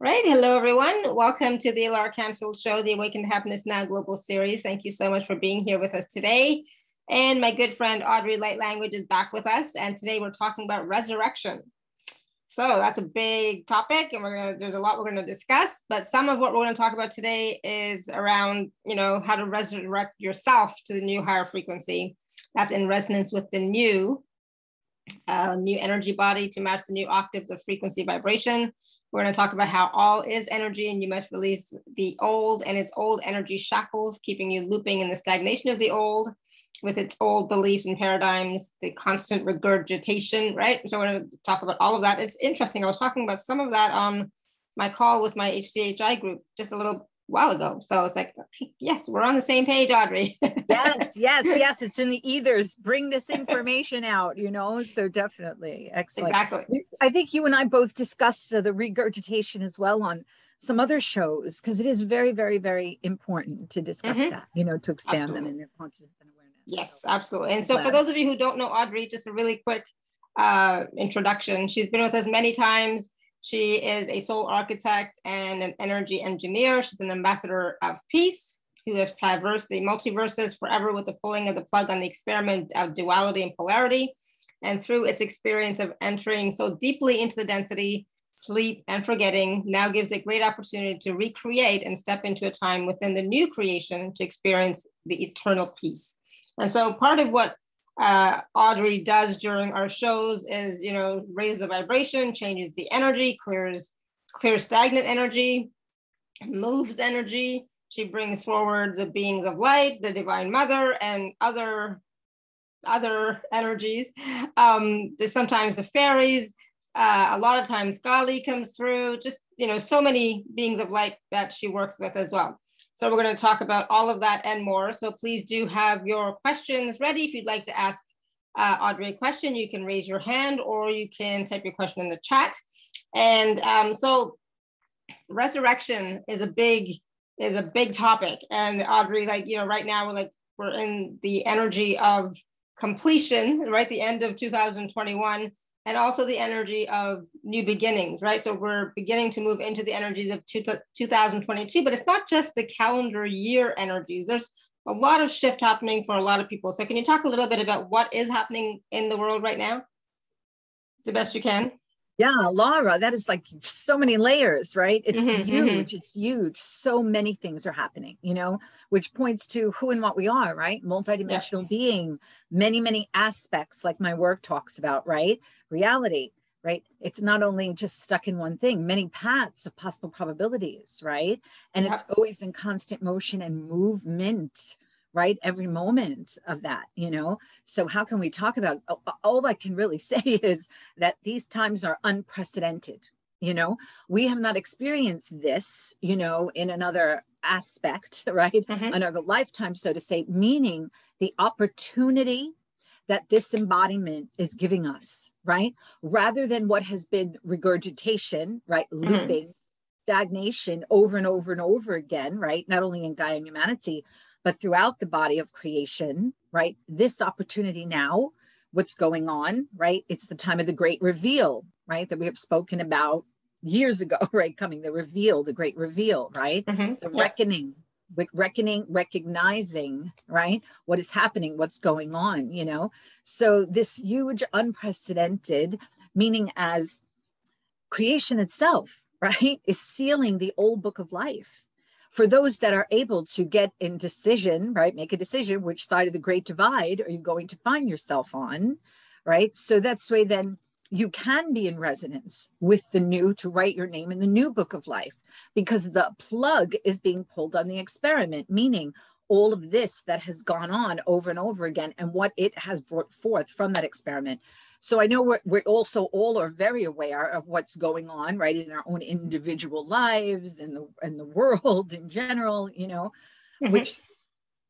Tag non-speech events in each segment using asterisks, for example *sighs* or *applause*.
Right. Hello, everyone. Welcome to the Alara Canfield Show, the Awaken to Happiness Now Global Series. Thank you so much for being here with us today. And my good friend Audrey Lightlanguage is back with us. And today we're talking about resurrection. So that's a big topic, and we're gonna there's a lot we're gonna discuss. But some of what we're gonna talk about today is around, you know, how to resurrect yourself to the new higher frequency. That's in resonance with the new, uh, new energy body to match the new octave of frequency vibration we're going to talk about how all is energy and you must release the old and its old energy shackles, keeping you looping in the stagnation of the old with its old beliefs and paradigms, the constant regurgitation, right? So we're going to talk about all of that. It's interesting. I was talking about some of that on my call with my HDHI group just a little while ago. So it's like, yes, we're on the same page, Audrey. *laughs* yes, yes, yes. It's in the ethers. Bring this information out, you know. So definitely. Excellent. Exactly. I think you and I both discussed uh, the regurgitation as well on some other shows because it is very, very, very important to discuss mm-hmm. that, you know, to expand absolutely. them in their consciousness and awareness. Yes, so, absolutely. And so glad. for those of you who don't know Audrey, just a really quick uh, introduction. She's been with us many times she is a soul architect and an energy engineer. She's an ambassador of peace who has traversed the multiverses forever with the pulling of the plug on the experiment of duality and polarity. And through its experience of entering so deeply into the density, sleep, and forgetting, now gives a great opportunity to recreate and step into a time within the new creation to experience the eternal peace. And so part of what uh, Audrey does during our shows is, you know, raise the vibration, changes the energy, clears clears stagnant energy, moves energy. She brings forward the beings of light, the divine mother, and other other energies. Um, sometimes the fairies. Uh, a lot of times Kali comes through. Just you know, so many beings of light that she works with as well. So we're going to talk about all of that and more. So please do have your questions ready. If you'd like to ask uh, Audrey a question, you can raise your hand or you can type your question in the chat. And um, so resurrection is a big is a big topic. And Audrey, like, you know, right now we're like, we're in the energy of completion, right? The end of 2021 and also the energy of new beginnings, right? So we're beginning to move into the energies of two, 2022, but it's not just the calendar year energies. There's a lot of shift happening for a lot of people. So can you talk a little bit about what is happening in the world right now? The best you can. Yeah, Alara, that is like so many layers, right? It's mm-hmm, mm-hmm. huge. Mm-hmm. It's huge. So many things are happening, you know, which points to who and what we are, right? Multidimensional yeah. being, many, many aspects, like my work talks about, right? Reality, right? It's not only just stuck in one thing, many paths of possible probabilities, right? And yeah. it's always in constant motion and movement, right? Every moment of that you know? So how can we talk about all i can really *laughs* say is that these times are unprecedented you know? We have not experienced this you know in another aspect *laughs* right? Mm-hmm. another lifetime so to say meaning the opportunity that this embodiment is giving us right? Rather than what has been regurgitation right? Mm-hmm. looping stagnation over and over and over again right? Not only in gaia and humanity but throughout the body of creation, right? This opportunity now, what's going on, right? It's the time of the great reveal, right? That we have spoken about years ago, *laughs* right? Coming, the reveal, the great reveal, right? Mm-hmm. The yeah. reckoning, with reckoning, recognizing, right? What is happening, what's going on, you know? So this huge, unprecedented, meaning as creation itself, *laughs* right, is sealing the old book of life for those that are able to get in decision, right, make a decision, which side of the great divide are you going to find yourself on, right? So that's way then you can be in resonance with the new to write your name in the new book of life because the plug is being pulled on the experiment, meaning all of this that has gone on over and over again and what it has brought forth from that experiment so I know we're, we're also all are very aware of what's going on, right, in our own individual lives and the and the *laughs* world in general, you know, mm-hmm. which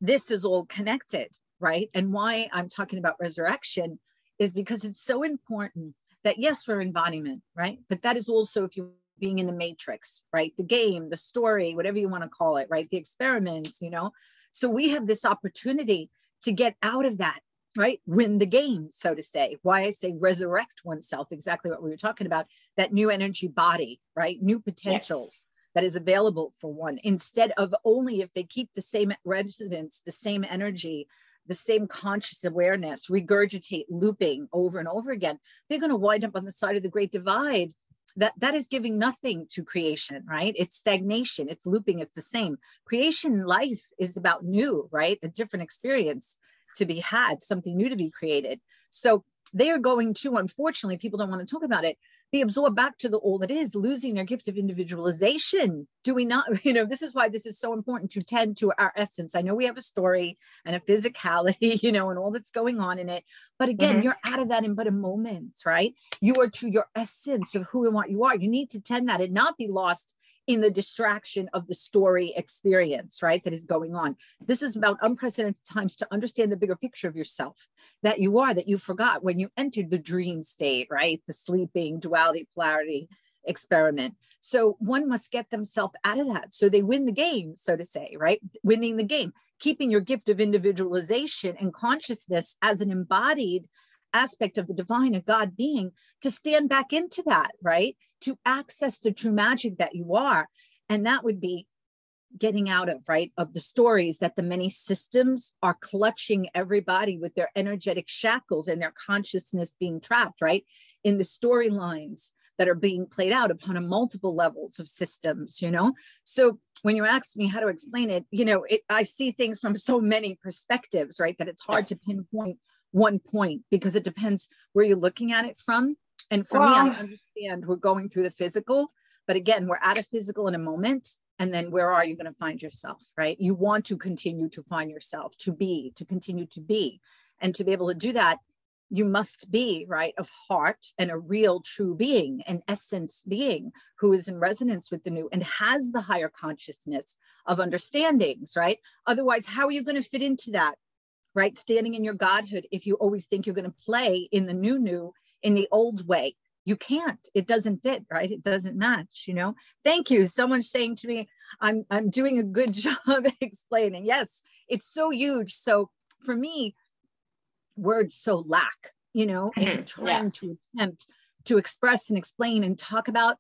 this is all connected, right? And why I'm talking about resurrection is because it's so important that yes, we're embodiment, right? But that is also if you're being in the matrix, right? The game, the story, whatever you want to call it, right? The experiments, you know. So we have this opportunity to get out of that right? Win the game, so to say. Why I say resurrect oneself, exactly what we were talking about, that new energy body, right? New potentials. Yeah. That is available for one instead of only if they keep the same residence, the same energy, the same conscious awareness, regurgitate, looping over and over again, they're going to wind up on the side of the great divide that that is giving nothing to creation right it's stagnation it's looping it's the same creation life is about new right a different experience to be had something new to be created. So they are going to unfortunately people don't want to talk about it be absorbed back to the all that is losing their gift of individualization. Do we not *laughs* you know this is why this is so important to tend to our essence. I know we have a story and a physicality *laughs* you know and all that's going on in it but again mm-hmm. you're out of that in but a moment right? You are to your essence of who and what you are. You need to tend that and not be lost in the distraction of the story experience, right? That is going on. This is about unprecedented times to understand the bigger picture of yourself that you are, that you forgot when you entered the dream state, right? The sleeping, duality, polarity experiment. So one must get themselves out of that. So they win the game, so to say, right? Winning the game, keeping your gift of individualization and consciousness as an embodied aspect of the divine, a God being, to stand back into that, right? To access the true magic that you are. And that would be getting out of, right? Of the stories that the many systems are clutching everybody with their energetic shackles and their consciousness being trapped, right? In the storylines that are being played out upon a multiple levels of systems, you know? So when you ask me how to explain it, you know, it, I see things from so many perspectives, right? That it's hard to pinpoint one point because it depends where you're looking at it from. And for well, me, I understand we're going through the physical, but again, we're at a physical in a moment. And then where are you going to find yourself, right? You want to continue to find yourself, to be, to continue to be. And to be able to do that, you must be, right, of heart and a real true being, an essence being who is in resonance with the new and has the higher consciousness of understandings, right? Otherwise, how are you going to fit into that right? Standing in your godhood if you always think you're going to play in the new, new, in the old way. You can't. It doesn't fit, right? It doesn't match, you know. Thank you. Someone's saying to me, I'm I'm doing a good *laughs* job explaining. Yes, it's so huge. So for me, words so lack, you know, in mm-hmm. trying yeah. to attempt to express and explain and talk about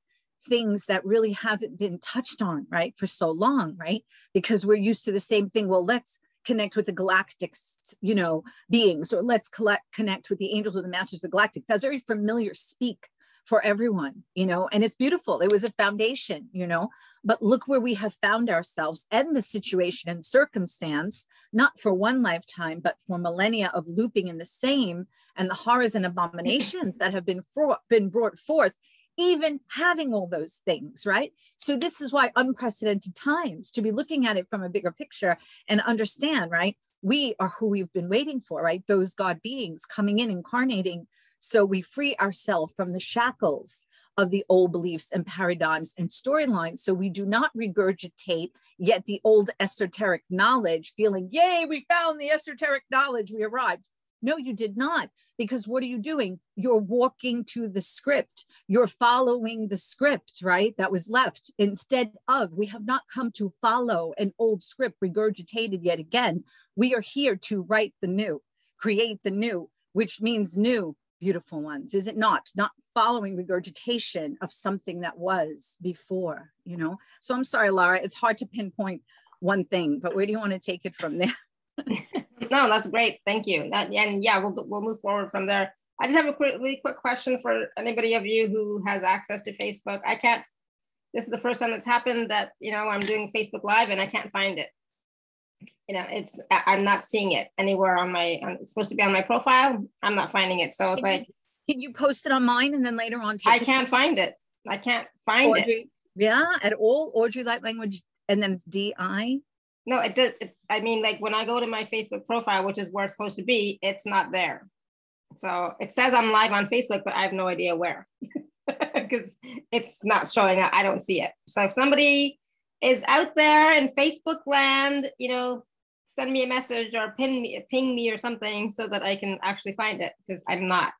things that really haven't been touched on, right, for so long, right? Because we're used to the same thing. Well, let's connect with the galactic, you know, beings, or let's collect, connect with the angels or the masters of the galactic. That's very familiar speak for everyone, you know, and it's beautiful. It was a foundation, you know, but look where we have found ourselves and the situation and circumstance, not for one lifetime, but for millennia of looping in the same and the horrors and abominations that have been, been brought forth even having all those things, right? So this is why unprecedented times to be looking at it from a bigger picture and understand, right? We are who we've been waiting for, right? Those God beings coming in, incarnating. So we free ourselves from the shackles of the old beliefs and paradigms and storylines. So we do not regurgitate yet the old esoteric knowledge, feeling, yay, we found the esoteric knowledge, we arrived. No, you did not. Because what are you doing? You're walking to the script. You're following the script, right? That was left instead of, we have not come to follow an old script regurgitated yet again. We are here to write the new, create the new, which means new, beautiful ones, is it not? Not following regurgitation of something that was before, you know? So I'm sorry, Lara, it's hard to pinpoint one thing, but where do you want to take it from there? *laughs* *laughs* no, that's great. Thank you. That, and yeah, we'll, we'll move forward from there. I just have a quick, really quick question for anybody of you who has access to Facebook. I can't, this is the first time that's happened that, you know, I'm doing Facebook Live and I can't find it. You know, it's, I'm not seeing it anywhere on my, it's supposed to be on my profile. I'm not finding it. So it's can like. You, can you post it on mine and then later on? I can't find it. I can't find Audrey, it. Yeah, at all. Audrey Lightlanguage and then it's DI. No, it does. It, I mean, like when I go to my Facebook profile, which is where it's supposed to be, it's not there. So it says I'm live on Facebook, but I have no idea where *laughs* because it's not showing up. I don't see it. So if somebody is out there in Facebook land, you know, send me a message or ping me, ping me or something so that I can actually find it because I'm not.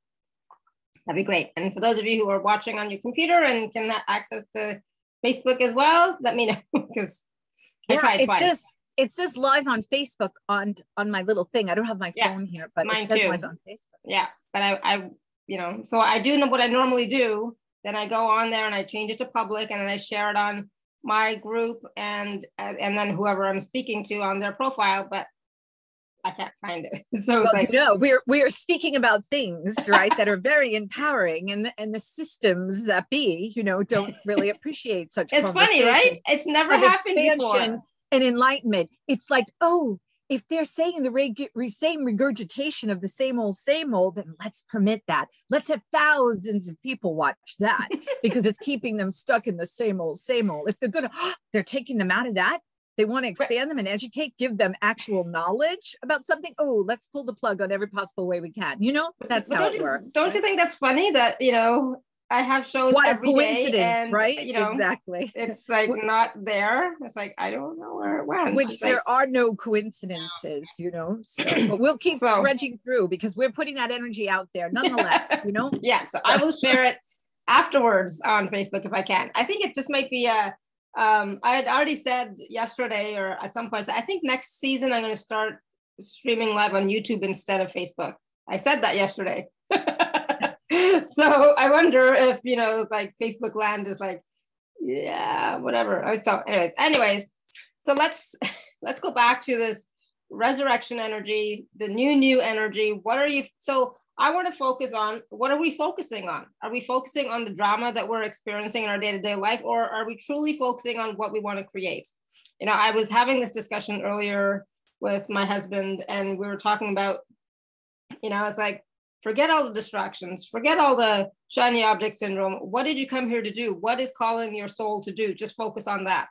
That'd be great. And for those of you who are watching on your computer and can access to Facebook as well, let me know *laughs* because yeah, I tried twice. Says, it says live on Facebook on on my little thing. I don't have my Yeah, phone here, but mine it says too. live on Facebook. Yeah, but I, I, you know, so I do know what I normally do. Then I go on there and I change it to public, and then I share it on my group and and then whoever I'm speaking to on their profile. But I can't find it, *laughs* so Well, like you know, we're we're speaking about things, right, that are very empowering, and and the systems that be, you know, don't really *laughs* appreciate such. it's funny, right? It's never happened before. And enlightenment. It's like, oh, if they're saying the reg- re- same regurgitation of the same old, same old, then let's permit that. Let's have thousands of people watch that *laughs* because it's keeping them stuck in the same old, same old. If they're gonna, *gasps* they're taking them out of that. They want to expand them and educate, give them actual knowledge about something. Oh, let's pull the plug on every possible way we can. You know, that's But how it you, works. Don't you think that's funny that you know I have shows What a every day coincidence, and, right? You know, exactly. it's like not there. It's like I don't know where it went. which It's there like, are no coincidences, you know. So, *clears throat* but we'll keep So- dredging through because we're putting that energy out there, *laughs* nonetheless. you know, yeah, so I will share it afterwards on Facebook if I can. I think it just might be a. Um, I had already said yesterday or at some point. I think next season I'm going to start streaming live on YouTube instead of Facebook. I said that yesterday. *laughs* *laughs* so I wonder if you know, like Facebook land is like, yeah, whatever. Uh, So, anyways, anyways, so let's *laughs* let's go back to this resurrection energy, the new new energy. What are you? So I want to focus on what are we focusing on? Are we focusing on the drama that we're experiencing in our day to day life, or are we truly focusing on what we want to create? You know, I was having this discussion earlier with my husband, and we were talking about, you know, it's like, forget all the distractions, forget all the shiny object syndrome. What did you come here to do? What is calling your soul to do? Just focus on that.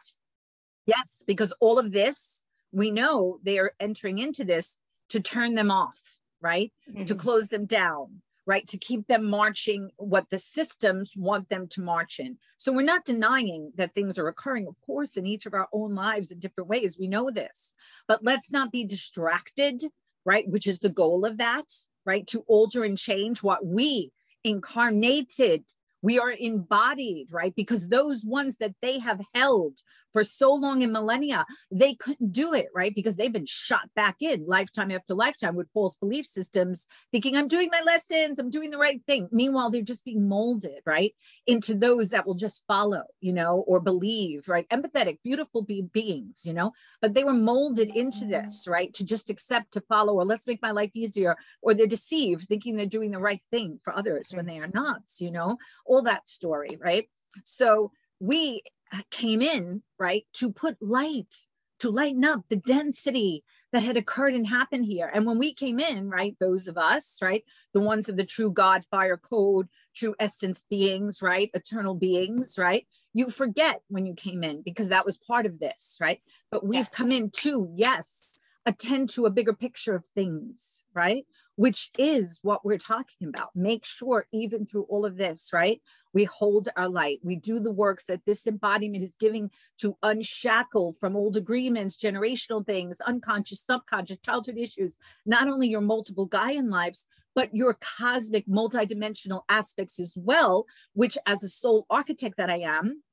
yes, because all of this, we know they are entering into this to turn them off, right? To Mhm. close them down, right? To keep them marching what the systems want them to march in. So we're not denying that things are occurring, of course, in each of our own lives in different ways. We know this, but let's not be distracted, right? Which is the goal of that, right? To alter and change what we incarnated. We are embodied, right? Because those ones that they have held for so long in millennia, they couldn't do it, right? Because they've been shot back in lifetime after lifetime with false belief systems, thinking, I'm doing my lessons, I'm doing the right thing. Meanwhile, they're just being molded, right? Into those that will just follow, you know, or believe, right? Empathetic, beautiful be- beings, you know, but they were molded into this, right? To just accept, to follow, or let's make my life easier, or they're deceived, thinking they're doing the right thing for others when they are not, you know, all that story, right? So we Uh, came in, right, to put light, to lighten up the density that had occurred and happened here. And when we came in, right, those of us, right, the ones of the true God fire code, true essence beings, right, eternal beings, right, you forget when you came in because that was part of this, right? But we've Yeah. come in to, yes, attend to a bigger picture of things, right? Which is what we're talking about. Make sure, even through all of this, right? We hold our light. We do the works that this embodiment is giving to unshackle from old agreements, generational things, unconscious, subconscious, childhood issues, not only your multiple Gaian lives, but your cosmic multidimensional aspects as well, which as a soul architect that I am,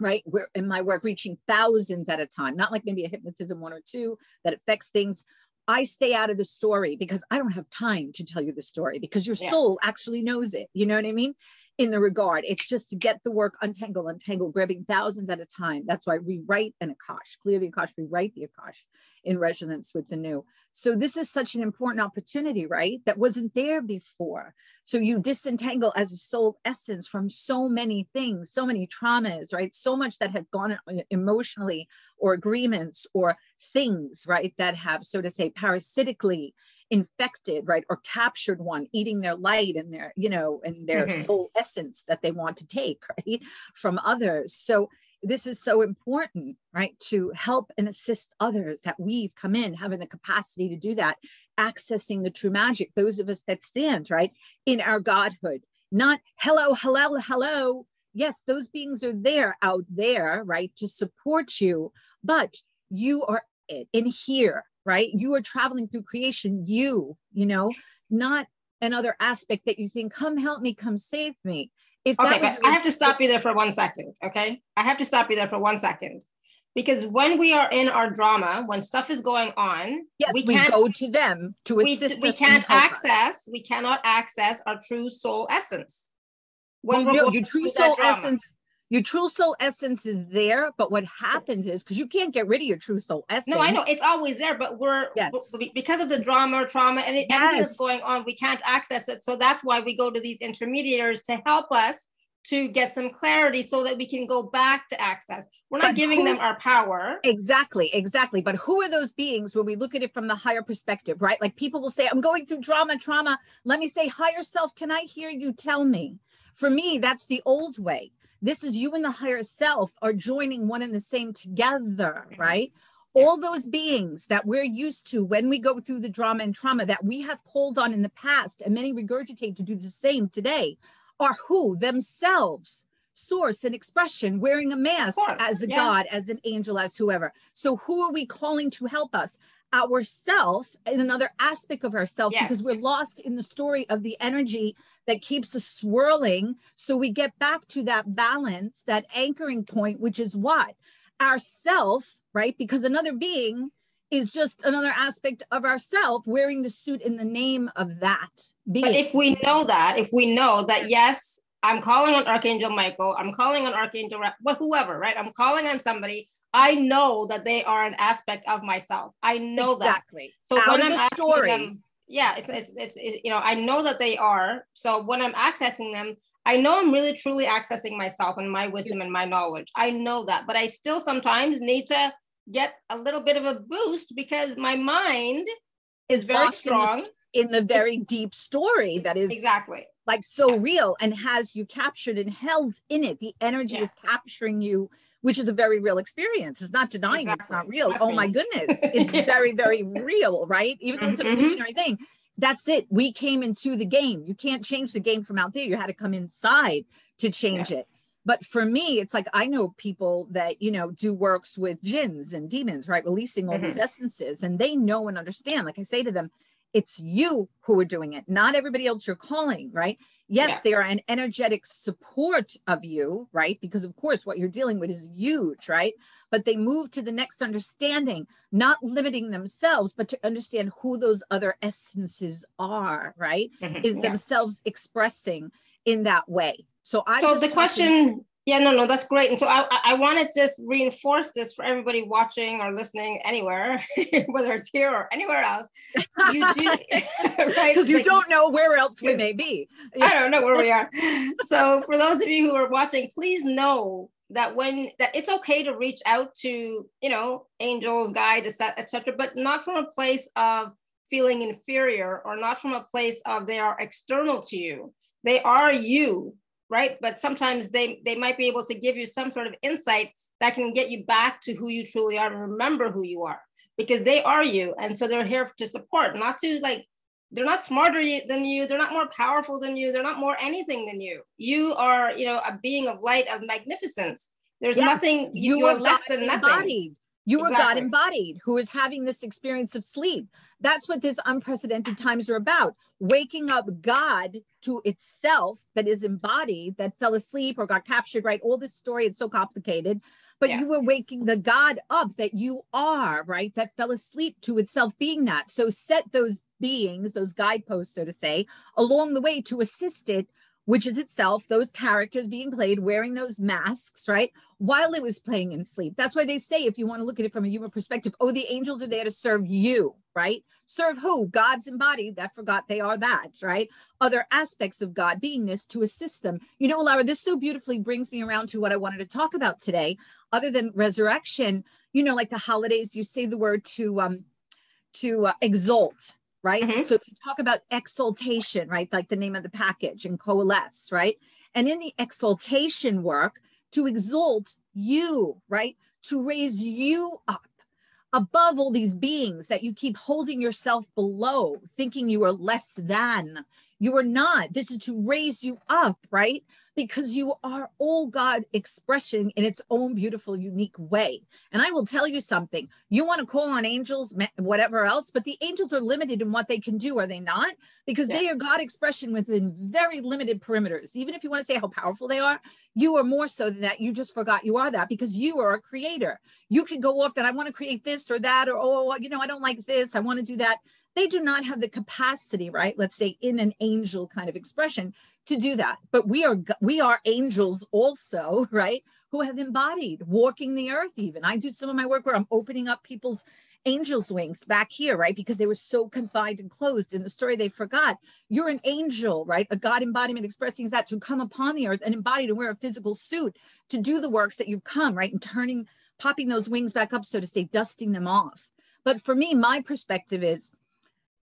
right? We're in my work reaching thousands at a time, not like maybe a hypnotism one or two that affects things. I stay out of the story because I don't have time to tell you the story because your Yeah. soul actually knows it. You know what I mean? In the regard, it's just to get the work untangle, untangle, grabbing thousands at a time. That's why we write an Akash, clear the Akash, rewrite the Akash in resonance with the new. So this is such an important opportunity, right? That wasn't there before. So you disentangle as a soul essence from so many things, so many traumas, right? So much that had gone uh, emotionally or agreements or things, right? That have, so to say, parasitically infected, right? Or captured one, eating their light and their, you know, and their Mhm. soul essence that they want to take, *laughs* right? From others. So this is so important, right? To help and assist others that we've come in having the capacity to do that, accessing the true magic, those of us that stand, right? In our godhood, not hello, hello, hello. Yes, those beings are there out there, right? To support you, but you are it in here, right? You are traveling through creation, you, you know, not another aspect that you think, come help me, come save me. If Okay, that was I have to stop you there for one second. Okay, I have to stop you there for one second because when we are in our drama, when stuff is going on, yes, we, we go to them to assist we, we can't access, us. we cannot access our true soul essence. When well, no, your true soul essence your true soul essence is there but what happens yes. is because you can't get rid of your true soul essence no i know it's always there but we're yes. because of the drama or trauma and it, yes. everything that's going on we can't access it so that's why we go to these intermediaries to help us to get some clarity so that we can go back to access. We're not but giving who, them our power. Exactly, exactly. But who are those beings when we look at it from the higher perspective, right? Like people will say, I'm going through drama, trauma. Let me say, higher self, can I hear you tell me? For me, that's the old way. This is you and the higher self are joining one and the same together, mm-hmm. right? Yeah. All those beings that we're used to when we go through the drama and trauma that we have called on in the past, and many regurgitate to do the same today, are who themselves source and expression wearing a mask as a yeah. god as an angel as whoever so who are we calling to help us ourself in another aspect of ourselves yes. because we're lost in the story of the energy that keeps us swirling so we get back to that balance that anchoring point which is what ourself right because another being is just another aspect of ourself wearing the suit in the name of that being. But if we know that, if we know that, yes, I'm calling on Archangel Michael, I'm calling on Archangel, but whoever, right? I'm calling on somebody. I know that they are an aspect of myself. I know exactly. that. So Out when I'm asking story. them, yeah, it's, it's, it's, it's, you know, I know that they are. So when I'm accessing them, I know I'm really truly accessing myself and my wisdom and my knowledge. I know that, but I still sometimes need to get a little bit of a boost because my mind is very Lost strong in the, in the very it's, deep story that is exactly like so real and has you captured and held in it. The energy yeah. is capturing you, which is a very real experience. It's not denying exactly. it's not real. That's oh me. my goodness. *laughs* It's yeah. very, very real, right? Even though it's an mm-hmm. thing. That's it. We came into the game. You can't change the game from out there. You had to come inside to change it. But for me, it's like I know people that, you know, do works with jinns and demons, right? Releasing all mm-hmm. these essences, and they know and understand. Like I say to them, it's you who are doing it, not everybody else you're calling, right? Yes, yeah. they are an energetic support of you, right? Because of course, what you're dealing with is huge, right? But they move to the next understanding, not limiting themselves, but to understand who those other essences are, right? Mm-hmm. Is yeah. themselves expressing in that way. So I so the question yeah, no, no, that's great. And so I, I want to just reinforce this for everybody watching or listening anywhere, *laughs* whether it's here or anywhere else. You do, *laughs* *laughs* right? Because you like, don't know where else we may be. I don't know where we are. So for those of you who are watching, please know that when that it's okay to reach out to you know angels, guides, etc., but not from a place of feeling inferior or not from a place of they are external to you. They are you right? But sometimes they they might be able to give you some sort of insight that can get you back to who you truly are and remember who you are because they are you and so they're here to support not to like they're not smarter than you they're not more powerful than you they're not more anything than you. You are you know a being of light of magnificence. There's yes, nothing you, you are less than nothing You exactly. God embodied who is having this experience of sleep. That's what this unprecedented times are about. Waking up God to itself that is embodied, that fell asleep or got captured, right? All this story, it's so complicated. But yeah. you were waking the God up that you are, right? That fell asleep to itself being that. So set those beings, those guideposts, so to say, along the way to assist it which is itself those characters being played wearing those masks, right? While it was playing in sleep. That's why they say, if you want to look at it from a human perspective, oh, the angels are there to serve you, right? Serve who? God's embodied. That forgot they are that, right? Other aspects of God beingness to assist them. You know, Alara, this so beautifully brings me around to what I wanted to talk about today. Other than resurrection, you know, like the holidays, you say the word to um to uh, exalt, right? Mm-hmm. So to talk about exaltation, right? Like the name of the package and coalesce, right? And in the exaltation work, to exalt you, right? To raise you up above all these beings that you keep holding yourself below, thinking you are less than. You are not. This is to raise you up, right? because you are all God expression in its own beautiful, unique way. And I will tell you something you want to call on angels, whatever else, but the angels are limited in what they can do, are they not? Because yeah. they are God expression within very limited perimeters. Even if you want to say how powerful they are, you are more so than that. You just forgot you are that because you are a creator. You can go off that I want to create this or that, or, oh, oh, oh you know, I don't like this. I want to do that they do not have the capacity right? Let's say in an angel kind of expression to do that. But we are we are angels also *laughs* right? Who have embodied walking the earth even. I do some of my work where i'm opening up people's angels wings back here right? Because they were so confined and closed in the story they forgot. You're an angel right? A god embodiment expressing that to come upon the earth and embody to wear a physical suit to do the works that you've come right? And turning popping those wings back up so to say dusting them off. But for me my perspective is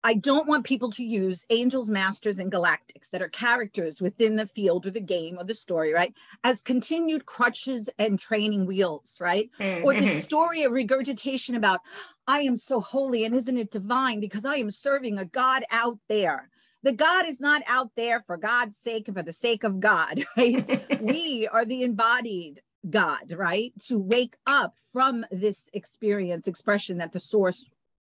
I don't want people to use angels, masters, and galactics that are characters within the field or the game or the story, right? As continued crutches and training wheels, right? Mm-hmm. Or the mm-hmm. story of regurgitation about, I am so holy and isn't it divine because I am serving a God out there. The God is not out there for God's sake and for the sake of God, *laughs* right? *laughs* we are the embodied God, right? To wake up from this experience, expression that the source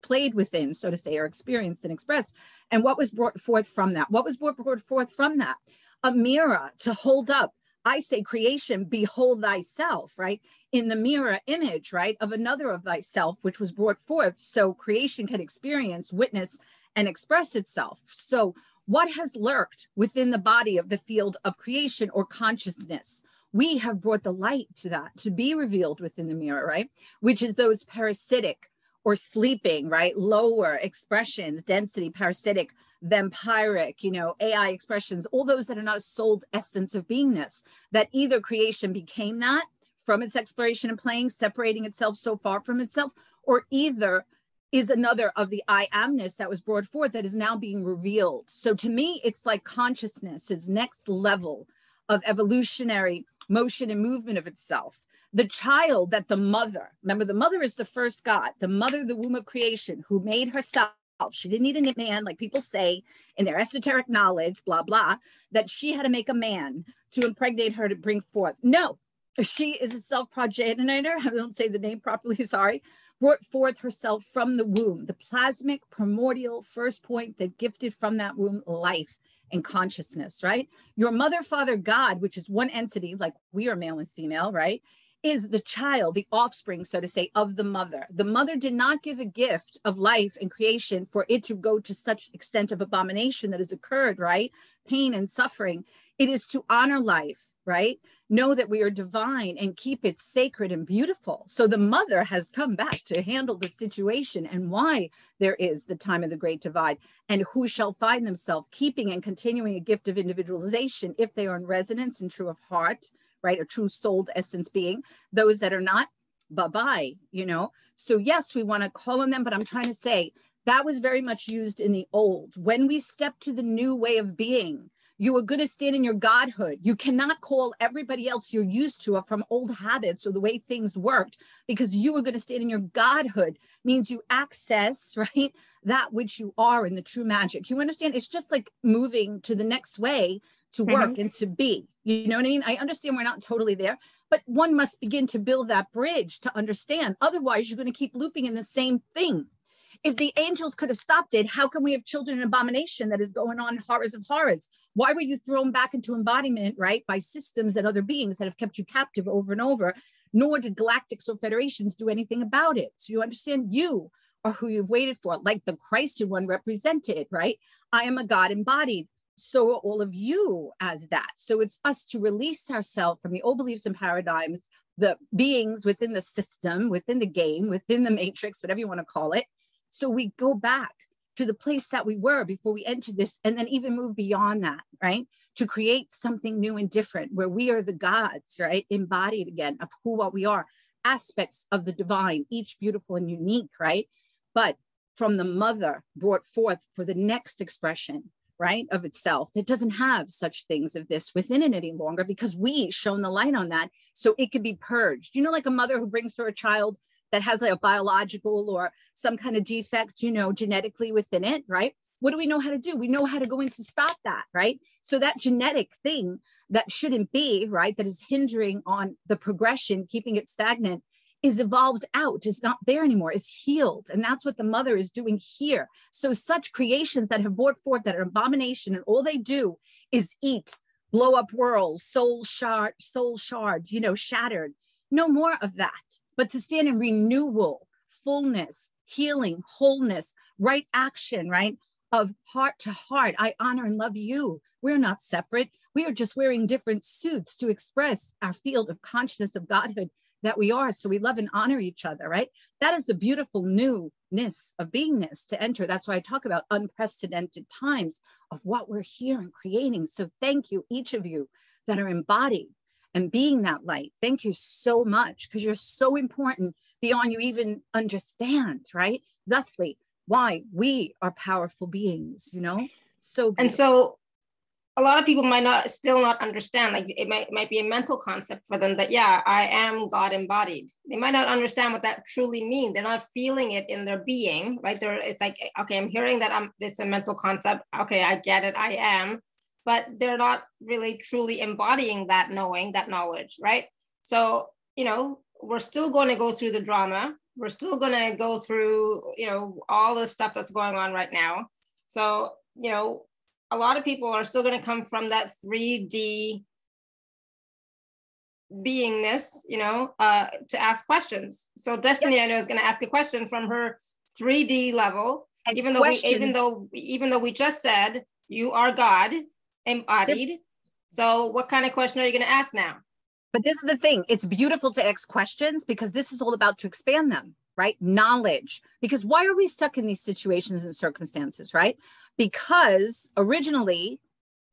played within, so to say, or experienced and expressed. And what was brought forth from that? What was brought forth from that? A mirror to hold up. I say creation, behold thyself, right? In the mirror image, right, of another of thyself, which was brought forth. So creation can experience, witness, and express itself. So, what has lurked within the body of the field of creation or consciousness? We have brought the light to that to be revealed within the mirror, right? Which is those parasitic, or sleeping, right? Lower expressions, density, parasitic, vampiric, you know, AI expressions, all those that are not a souled essence of beingness, that either creation became that from its exploration and playing, separating itself so far from itself, or either is another of the I amness that was brought forth that is now being revealed. So to me, it's like consciousness is next level of evolutionary motion and movement of itself the child that the mother, remember, the mother is the first God, the mother, the womb of creation, who made herself. She didn't need a man, like people say in their esoteric knowledge, blah, blah, that she had to make a man to impregnate her to bring forth. No, she is a self progenitor. *laughs* I don't say the name properly, *laughs* sorry. Brought forth herself from the womb, the plasmic primordial first point that gifted from that womb life and consciousness, right? Your mother, father, God, which is one entity, like we are male and female, right? Is the child, the offspring, so to say, of the mother. The mother did not give a gift of life and creation for it to go to such extent of abomination that has occurred, right? Pain and suffering. It is to honor life, right? Know that we are divine and keep it sacred and beautiful. So the mother has come back to handle the situation and why there is the time of the great divide and who shall find themselves keeping and continuing a gift of individualization if they are in resonance and true of heart right? A true souled essence being. Those that are not, bye bye, you know? So, yes, we want to call on them, but I'm trying to say that was very much used in the old. When we step to the new way of being, you are going to stand in your godhood. You cannot call everybody else you're used to from old habits or the way things worked because you are going to stand in your godhood means you access, *laughs* right, that which you are in the true magic. You understand? It's just like moving to the next way to work mm-hmm. and to be. You know what I mean? I understand we're not totally there, but one must begin to build that bridge to understand. Otherwise, you're going to keep looping in the same thing. If the angels could have stopped it, how can we have children in abomination that is going on horrors of horrors? Why were you thrown back into embodiment, right, by systems and other beings that have kept you captive over and over? Nor did galactics or federations do anything about it. So you understand you are who you've waited for, like the Christed one represented, right? I am a God embodied so are all of you as that. So it's us to release ourselves from the old beliefs and paradigms, the beings within the system, within the game, within the matrix, whatever you want to call it. So we go back to the place that we were before we entered this, and then even move beyond that, right? To create something new and different where we are the gods, right? Embodied again of who what we are, aspects of the divine, each beautiful and unique, right? But from the mother brought forth for the next expression, right, of itself it doesn't have such things of this within it any longer because we shone the light on that so it could be purged. You know, like a mother who brings her a child that has like a biological or some kind of defect, you know, genetically within it, right? what do we know how to do? We know how to go in to stop that, right? So that genetic thing that shouldn't be, right, that is hindering on the progression, keeping it stagnant, is evolved out, is not there anymore, is healed. And that's what the mother is doing here. So such creations that have brought forth that are abomination and all they do is eat, blow up worlds, soul shard, soul shards, you know, shattered. No more of that, but to stand in renewal, fullness, healing, wholeness, right action, right? Of heart to heart. I honor and love you. We're not separate. We are just wearing different suits to express our field of consciousness of Godhood that we are. So we love and honor each other, right? That is the beautiful newness of beingness to enter. That's why I talk about unprecedented times of what we're here and creating. So thank you, each of you that are embodied and being that light. Thank you so much because you're so important beyond you even understand, right? Thusly, why we are powerful beings, you know? So beautiful. and so a lot of people might not still not understand like it might, it might be a mental concept for them that yeah i am god embodied they might not understand what that truly means. They're not feeling it in their being right? There it's like okay i'm hearing that i'm it's a mental concept. Okay i get it. I am. But they're not really truly embodying that knowing that knowledge right? So you know we're still going to go through the drama. We're still going to go through you know all the stuff that's going on right now. So you know a lot of people are still going to come from that 3D beingness, you know, uh, to ask questions. So Destiny, yes. I know, is going to ask a question from her 3D level, and even though questions. we, even though, even though we just said you are God embodied. This, so what kind of question are you going to ask now? But this is the thing. It's beautiful to ask questions because this is all about to expand them right? Knowledge. Because why are we stuck in these situations and circumstances, right? Because originally,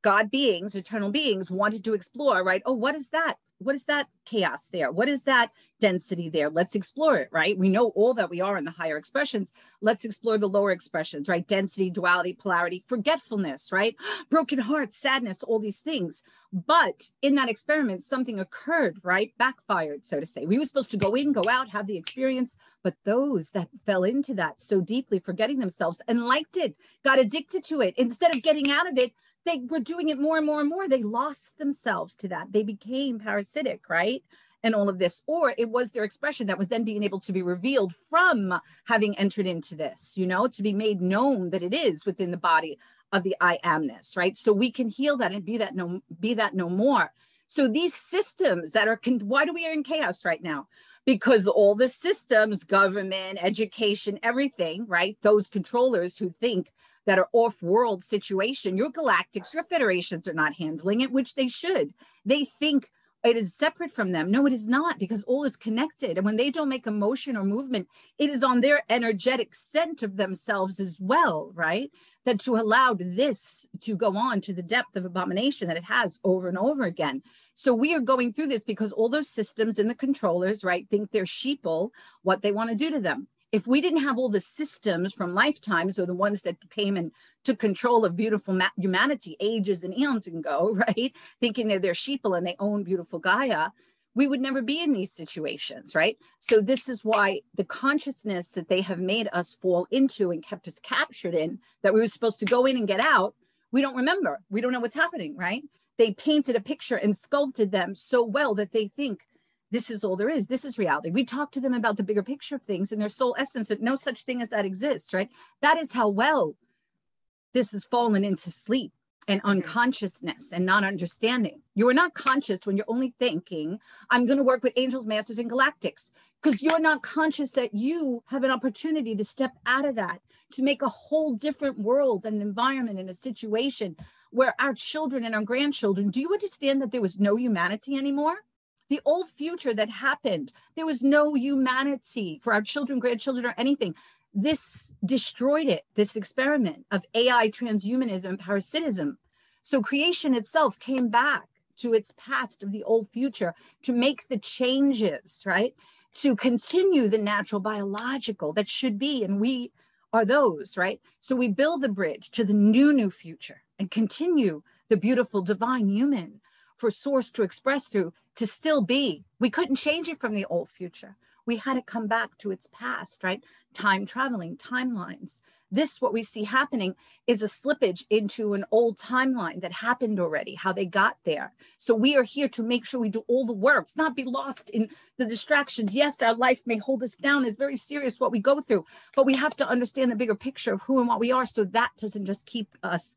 God beings, eternal beings, wanted to explore, right? Oh, what is that? what is that chaos there? What is that density there? Let's explore it, right? We know all that we are in the higher expressions. Let's explore the lower expressions, right? Density, duality, polarity, forgetfulness, right? *gasps* Broken heart, sadness, all these things. But in that experiment, something occurred, right? Backfired, so to say. We were supposed to go in, go out, have the experience, but those that fell into that so deeply, forgetting themselves and liked it, got addicted to it, instead of getting out of it, they were doing it more and more and more. They lost themselves to that. They became parasitic, right? And all of this, or it was their expression that was then being able to be revealed from having entered into this, you know, to be made known that it is within the body of the I amness, right? So we can heal that and be that no be that no more. So these systems that are con- why do we are in chaos right now? Because all the systems, government, education, everything, right? Those controllers who think that are off world situation. Your galactics, your federations are not handling it, which they should. They think it is separate from them. No, it is not because all is connected. And when they don't make a motion or movement, it is on their energetic scent of themselves as well, right? That to allow this to go on to the depth of abomination that it has over and over again. So we are going through this because all those systems and the controllers, right, think they're sheeple what they want to do to them if we didn't have all the systems from lifetimes or the ones that came and took control of beautiful ma- humanity ages and eons ago, *laughs* right? Thinking they're their sheeple and they own beautiful Gaia, we would never be in these situations, right? So this is why the consciousness that they have made us fall into and kept us captured in, that we were supposed to go in and get out, we don't remember. We don't know what's happening, right? They painted a picture and sculpted them so well that they think this is all there is. This is reality. We talk to them about the bigger picture of things and their soul essence that no such thing as that exists, right? That is how well this has fallen into sleep and mm-hmm. unconsciousness and not understanding. You are not conscious when you're only thinking, I'm going to work with angels, masters, and galactics, because you're not conscious that you have an opportunity to step out of that, to make a whole different world and environment and a situation where our children and our grandchildren, do you understand that there was no humanity anymore? The old future that happened. There was no humanity for our children, grandchildren, or anything. This destroyed it, this experiment of AI transhumanism, and parasitism. So creation itself came back to its past of the old future to make the changes, right? To continue the natural biological that should be. And we are those, right? So we build the bridge to the new, new future and continue the beautiful divine human for source to express through to still be. We couldn't change it from the old future. we had to come back to its past, right? Time traveling, timelines. This, what we see happening, is a slippage into an old timeline that happened already, how they got there. So we are here to make sure we do all the works, not be lost in the distractions. Yes, our life may hold us down. It's very serious what we go through, but we have to understand the bigger picture of who and what we are so that doesn't just keep us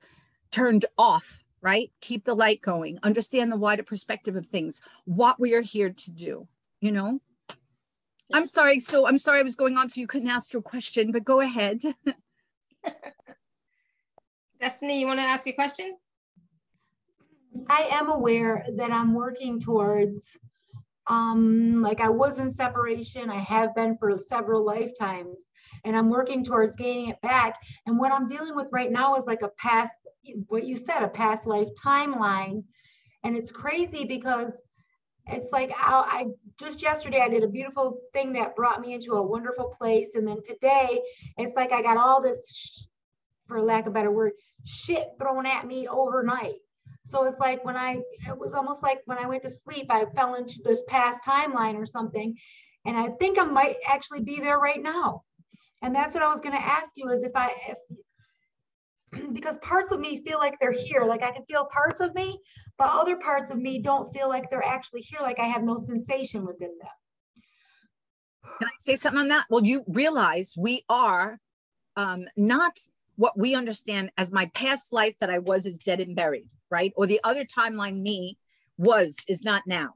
turned off right? Keep the light going, understand the wider perspective of things, what we are here to do, you know? I'm sorry. So I'm sorry I was going on so you couldn't ask your question, but go ahead. *laughs* Destiny, you want to ask a question? I am aware that I'm working towards, um, like I was in separation. I have been for several lifetimes, and I'm working towards gaining it back. And what I'm dealing with right now is like a past what you said, a past life timeline. And it's crazy because it's like I, I, just yesterday I did a beautiful thing that brought me into a wonderful place, and then today it's like I got all this, sh- for lack of a better word, shit thrown at me overnight. So it's like when I, it was almost like when I went to sleep, I fell into this past timeline or something, and I think I might actually be there right now. And that's what I was going to ask you is if I, if *clears throat* because parts of me feel like they're here. Like I can feel parts of me, but other parts of me don't feel like they're actually here. Like I have no sensation within them. Can I say something on that? Well, you realize we are um, not what we understand as my past life that I was is dead and buried, right? Or the other timeline me was is not now.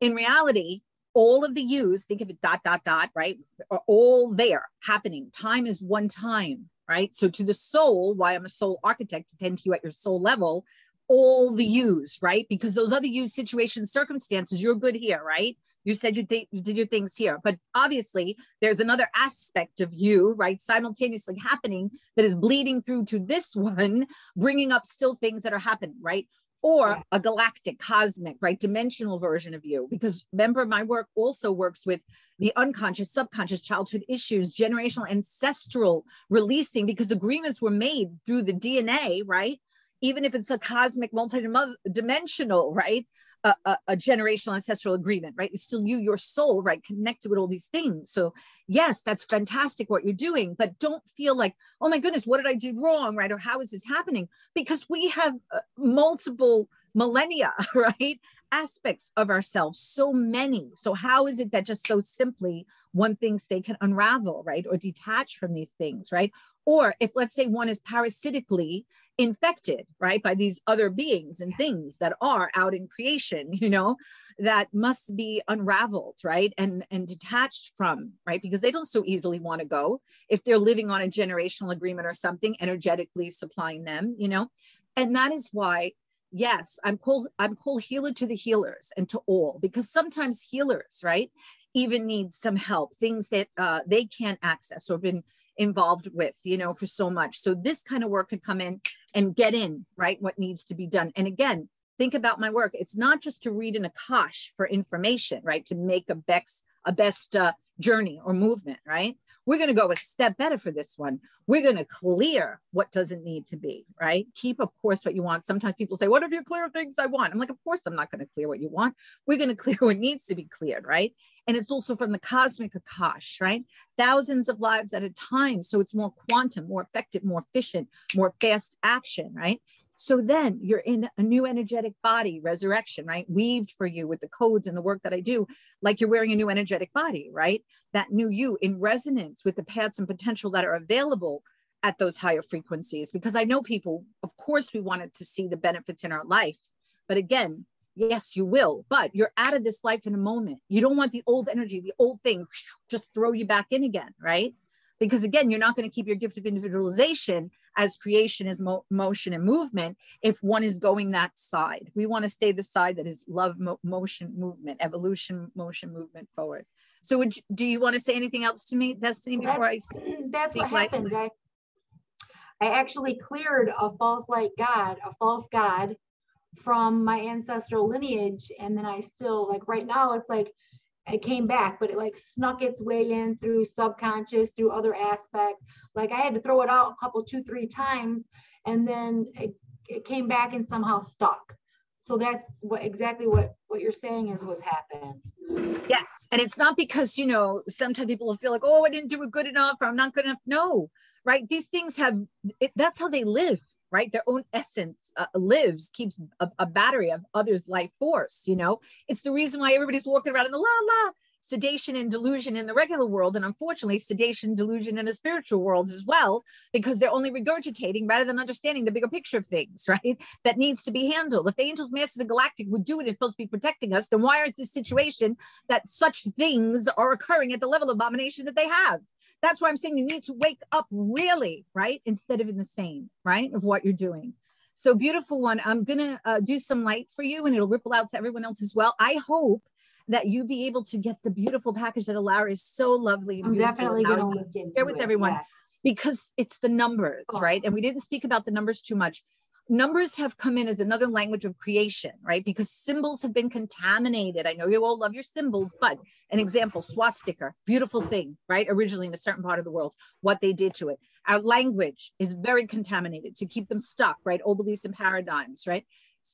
In reality, all of the yous, think of it dot, dot, dot, right? Are all there happening. Time is one time right? So to the soul, why I'm a soul architect to tend to you at your soul level, all the yous, right? Because those other use situations, circumstances, you're good here, right? You said you, th- you did your things here, but obviously there's another aspect of you, right, simultaneously happening that is bleeding through to this *laughs* one, bringing up still things that are happening, right? Or a galactic, cosmic, right, dimensional version of you. Because remember, my work also works with the unconscious, subconscious childhood issues, generational, ancestral releasing, because agreements were made through the DNA, right? Even if it's a cosmic, multi-dimensional, right? A, a, a, generational ancestral agreement, right? It's still you, your soul, right? Connected with all these things. So, yes, that's fantastic what you're doing, but don't feel like, oh my goodness, what did I do wrong, right? Or how is this happening? Because we have uh, multiple millennia, *laughs* right? Aspects of ourselves, so many. So, how is it that just so simply one thinks they can unravel, right? Or detach from these things, right? Or if, let's say, one is parasitically infected, right, by these other beings and things that are out in creation, you know, that must be unraveled, right, and and detached from, right, because they don't so easily want to go if they're living on a generational agreement or something, energetically supplying them, you know, and that is why yes i'm called i'm called healer to the healers and to all because sometimes healers right even need some help things that uh, they can't access or been involved with, you know, for so much. So this kind of work could come in and get in, right? What needs to be done. And again, think about my work. It's not just to read an Akash for information, right? To make a best, a best uh, journey or movement, right? We're going to go a step better for this one. We're going to clear what doesn't need to be, right? Keep, of course, what you want. Sometimes people say, What if you clear things I want? I'm like, Of course, I'm not going to clear what you want. We're going *laughs* to clear what needs to be cleared, right? And it's also from the cosmic Akash, right? Thousands of lives at a time. So it's more quantum, more effective, more efficient, more fast action, right? So then you're in a new energetic body, resurrection, right? Weaved for you with the codes and the work that I do, like you're wearing a new energetic body, right? That new you in resonance with the paths and potential that are available at those higher frequencies. Because I know people, of course, we wanted to see the benefits in our life. But again, yes, you will, but you're out of this life in a moment. You don't want the old energy, the old thing, just throw you back in again, right? Because again, you're not going to keep your gift of individualization as creation is mo- motion and movement if one is going that side. We want to stay the side that is love, mo- motion, movement, evolution, motion, movement forward. So, would you, do you want to say anything else to me, Destiny, before *clears throat* that's, I? That's what happened. I, I actually cleared a false light god, a false god, from my ancestral lineage, and then I still like right now. It's like it came back, but it like snuck its way in through subconscious, through other aspects. Like I had to throw it out a couple, two, three times, and then it, it came back and somehow stuck. So that's what exactly what what you're saying is what's happened. Yes. And it's not because, you know, sometimes people will feel like, oh, I didn't do it good enough or I'm not good enough. No, right? These things have, it, that's how they live, right? Their own essence uh, lives, keeps a, a, battery of others' life force, you know? It's the reason why everybody's walking around in the la la sedation and delusion in the regular world, and unfortunately, sedation, delusion in a spiritual world as well, because they're only regurgitating rather than understanding the bigger picture of things, *laughs* right? That needs to be handled. If angels, masters, and galactic would do it, it's supposed to be protecting us, then why aren't this situation that such things are occurring at the level of abomination that they have? That's why I'm saying you need to wake up really, right? Instead of in the same, right? Of what you're doing. So beautiful one. I'm going to uh, do some light for you and it'll ripple out to everyone else as well. I hope that you be able to get the beautiful package that Alara is so lovely. I'm definitely going to look into share with it, everyone yes. because it's the numbers, oh. right? And we didn't speak about the numbers too much. Numbers have come in as another language of creation, right? Because symbols have been contaminated. I know you all love your symbols, but an example, swastika, beautiful thing, right? Originally in a certain part of the world, what they did to it. Our language is very contaminated to keep them stuck, right? Old beliefs and paradigms, right?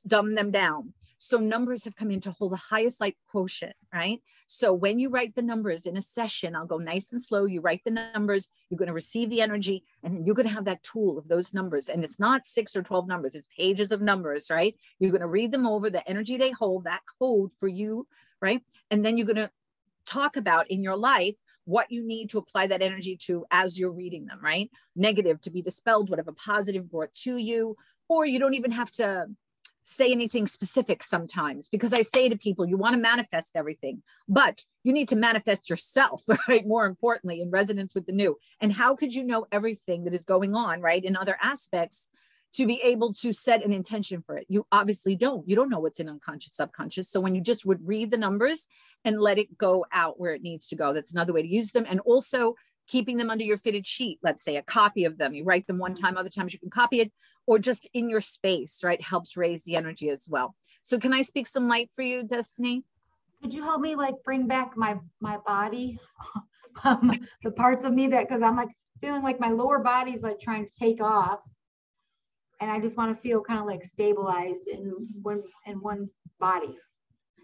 Dumb them down. So numbers have come in to hold the highest light quotient, right? So when you write the numbers in a session, I'll go nice and slow. You write the numbers, you're going to receive the energy, and you're going to have that tool of those numbers. And it's not six or 12 numbers, it's pages of numbers, right? You're going to read them over, the energy they hold, that code for you, right? And then you're going to talk about in your life what you need to apply that energy to as you're reading them, right? Negative to be dispelled, whatever positive brought to you, or you don't even have to say anything specific sometimes because I say to people, you want to manifest everything, but you need to manifest yourself, *laughs* right? More importantly, in resonance with the new. And how could you know everything that is going on, right? In other aspects to be able to set an intention for it. You obviously don't. You don't know what's in unconscious, subconscious. So when you just would read the numbers and let it go out where it needs to go, that's another way to use them. And also keeping them under your fitted sheet, let's say a copy of them. You write them one time, other times you can copy it, or just in your space, right? Helps raise the energy as well. So can I speak some light for you, Destiny? Could you help me like bring back my my body, *laughs* um, the parts of me that because I'm like feeling like my lower body's like trying to take off, and I just want to feel kind of like stabilized in one in one body.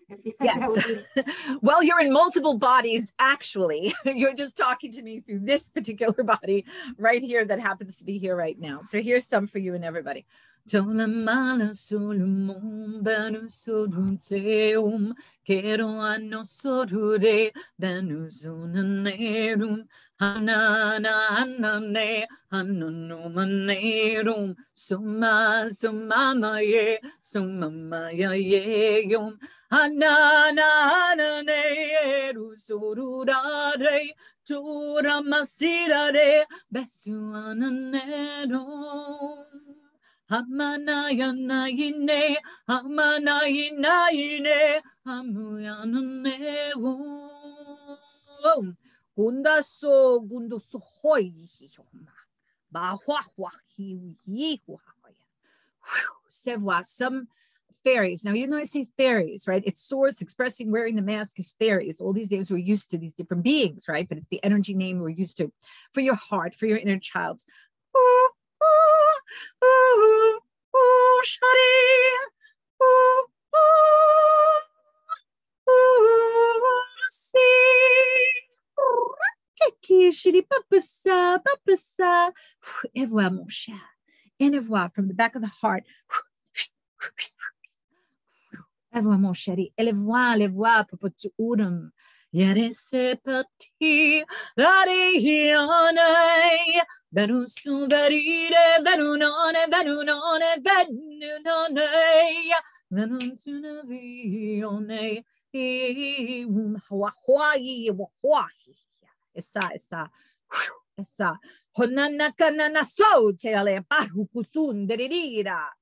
*laughs* Yes. *laughs* well, you're in multiple bodies, actually. *laughs* you're just talking to me through this particular body right here that happens to be here right now. So here's some for you and everybody. Mala solumum benu sodunteum kero anno sodure benu zunanerum hanana hanane hanunu manerum. Summa summa maye summa maya yum. Hanana hanane eru sururare tura masirare besu ananerum Hamanayanaine, Hamanayinaine, Hamuyanane. Gundaso, Gundoso, Hoi, Bahua, Sevois, some fairies. Now, you know, I say fairies, right? It's source expressing wearing the mask is fairies. All these names we're used to, these different beings, right? But it's the energy name we're used to for your heart, for your inner child. Ooh, ooh, ooh, ooh, shari, ooh, ooh, ooh, Kiki, shitty, papasa, papasa. Evoa, mon cher. Evoa from the back of the heart. Evoa, mon chéri. Evoa, evoa, papotu udum. Yere se pati, rarione, venusu verire, venunone, venunone, venunone, venuntuna vione, um, hawaii, wahahi. Essa, essa, essa, honanaka nana so, tele, paru kusun, derira.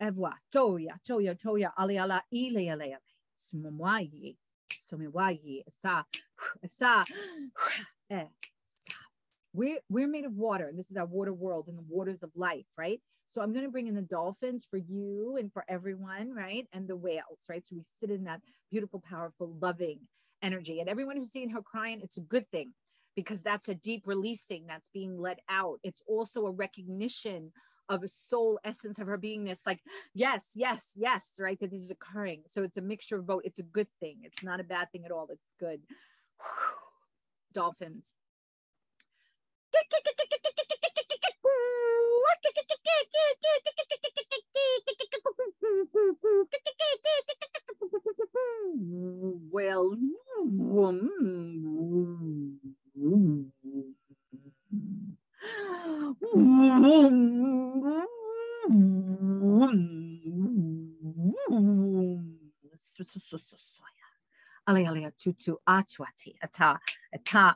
Evoa, toya, toya, toya, aliala, ile, ale, sumwayi, sumwayi, sa, sa, *sighs* eh. We're, we're made of water, and this is our water world and the waters of life, right? So I'm going to bring in the dolphins for you and for everyone, right? And the whales, right? So we sit in that beautiful, powerful, loving energy. And everyone who's seeing her crying, it's a good thing because that's a deep releasing that's being let out. It's also a recognition of a soul essence of her beingness like yes yes yes right that this is occurring. So it's a mixture of both. It's a good thing. It's not a bad thing at all. It's good. *sighs* Dolphins. Well mm, mm, mm. Ata ata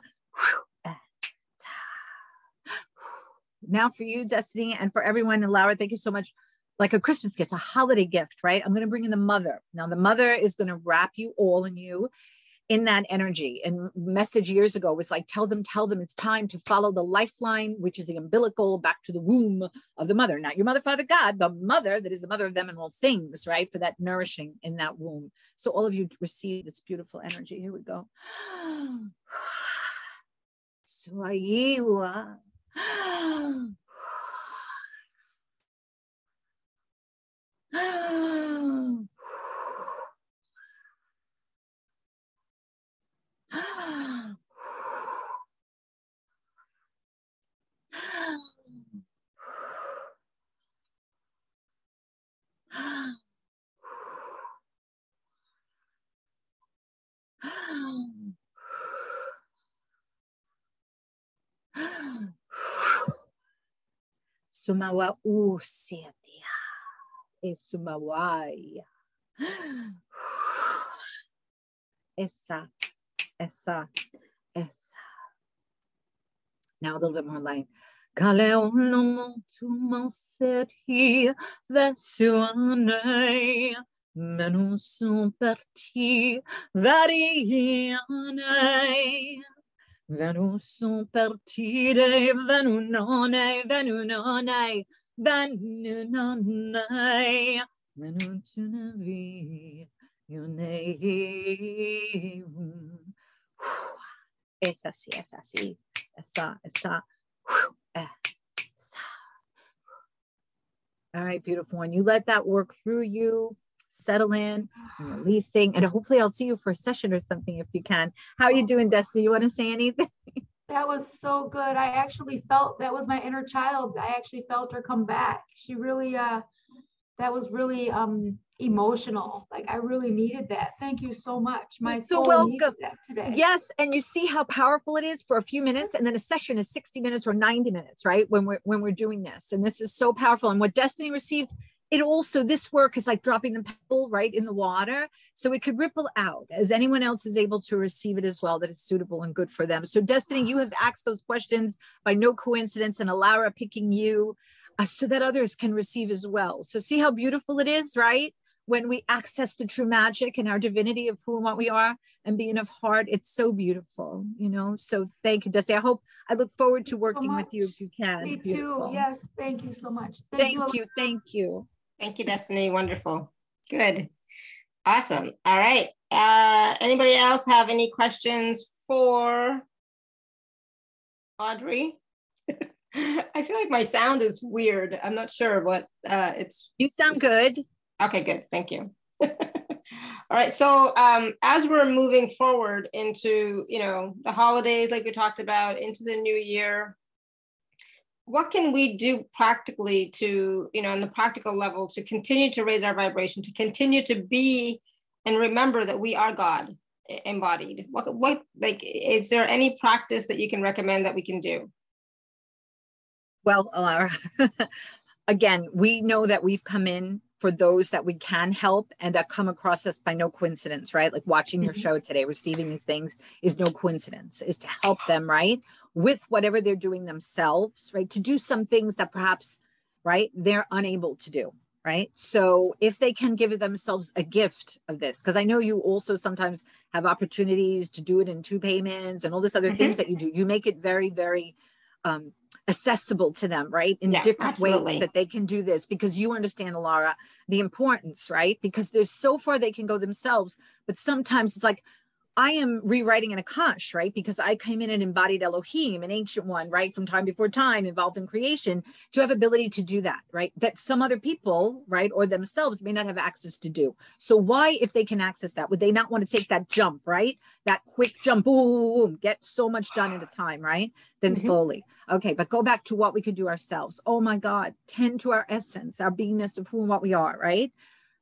now for you, Destiny, and for everyone. And Alara, thank you so much. Like a Christmas gift, a holiday gift, right? I'm going to bring in the mother. Now, the mother is going to wrap you all in you in that energy. And message years ago was like, tell them, tell them it's time to follow the lifeline, which is the umbilical back to the womb of the mother. Not your mother, father, God, the mother that is the mother of them and all things, right? For that nourishing in that womb. So all of you receive this beautiful energy. Here we go. *sighs* So *gasps* *sighs* *sighs* you Sumawa uh, usiatia. Esumawaya. Esa, esa, esa. Now a little bit more light. Kaleonomo tumo set here, vesuane, menusum perti, variane. Venusum partire, venunone, venunone, venunone, venutunavi, yone. Es así, es así. Esa. Esa. All right, beautiful one. You let that work through you settle in releasing. *gasps* And hopefully I'll see you for a session or something if you can. How are you doing, Destiny? You want to say anything? *laughs* That was so good. I actually felt that was my inner child. I actually felt her come back. She really uh that was really um emotional. Like I really needed that. Thank you so much. My so welcome today. Yes, and you see how powerful it is for a few minutes, and then a session is 60 minutes or 90 minutes, right? When we're when we're doing this. And this is so powerful. And what Destiny received it also this work is like dropping the pebble right in the water so it could ripple out as anyone else is able to receive it as well that it's suitable and good for them. So destiny you have asked those questions by no coincidence and alara picking you uh, so that others can receive as well. So see how beautiful it is right? When we access the true magic and our divinity of who and what we are and being of heart it's so beautiful you know? So thank you destiny. I hope i look forward to working so with you if you can. Me beautiful. too yes thank you so much. Thank, thank you, you thank you Thank you, Destiny. Wonderful. Good. Awesome. All right. Uh, anybody else have any questions for Audrey? *laughs* I feel like my sound is weird. I'm not sure what uh, it's. You sound good. Okay, good. Thank you. *laughs* All right. So um, as we're moving forward into, you know, the holidays, like we talked about, into the new year, what can we do practically to you know on the practical level to continue to raise our vibration to continue to be and remember that we are god embodied? What what like is there any practice that you can recommend that we can do? Well Alara, *laughs* again we know that we've come in for those that we can help and that come across us by no coincidence, right? Like watching your mm-hmm. show today, receiving these things is no coincidence, is to help them, right? With whatever they're doing themselves, right? To do some things that perhaps, right, they're unable to do, right? So if they can give themselves a gift of this, because I know you also sometimes have opportunities to do it in two payments and all this other mm-hmm. things that you do, you make it very, very um, accessible to them, right? In yeah, different absolutely. ways that they can do this because you understand, Alara, the importance, right? Because there's so far they can go themselves, but sometimes it's like, I am rewriting an Akash, right? Because I came in and embodied Elohim, an ancient one, right? From time before time, involved in creation, to have ability to do that, right? That some other people, right, or themselves may not have access to do. So why, if they can access that, would they not want to take that jump, right? That quick jump, boom, boom, boom get so much done at a time, right? Then mm-hmm. slowly. Okay, but go back to what we could do ourselves. Oh my God, tend to our essence, our beingness of who and what we are, right?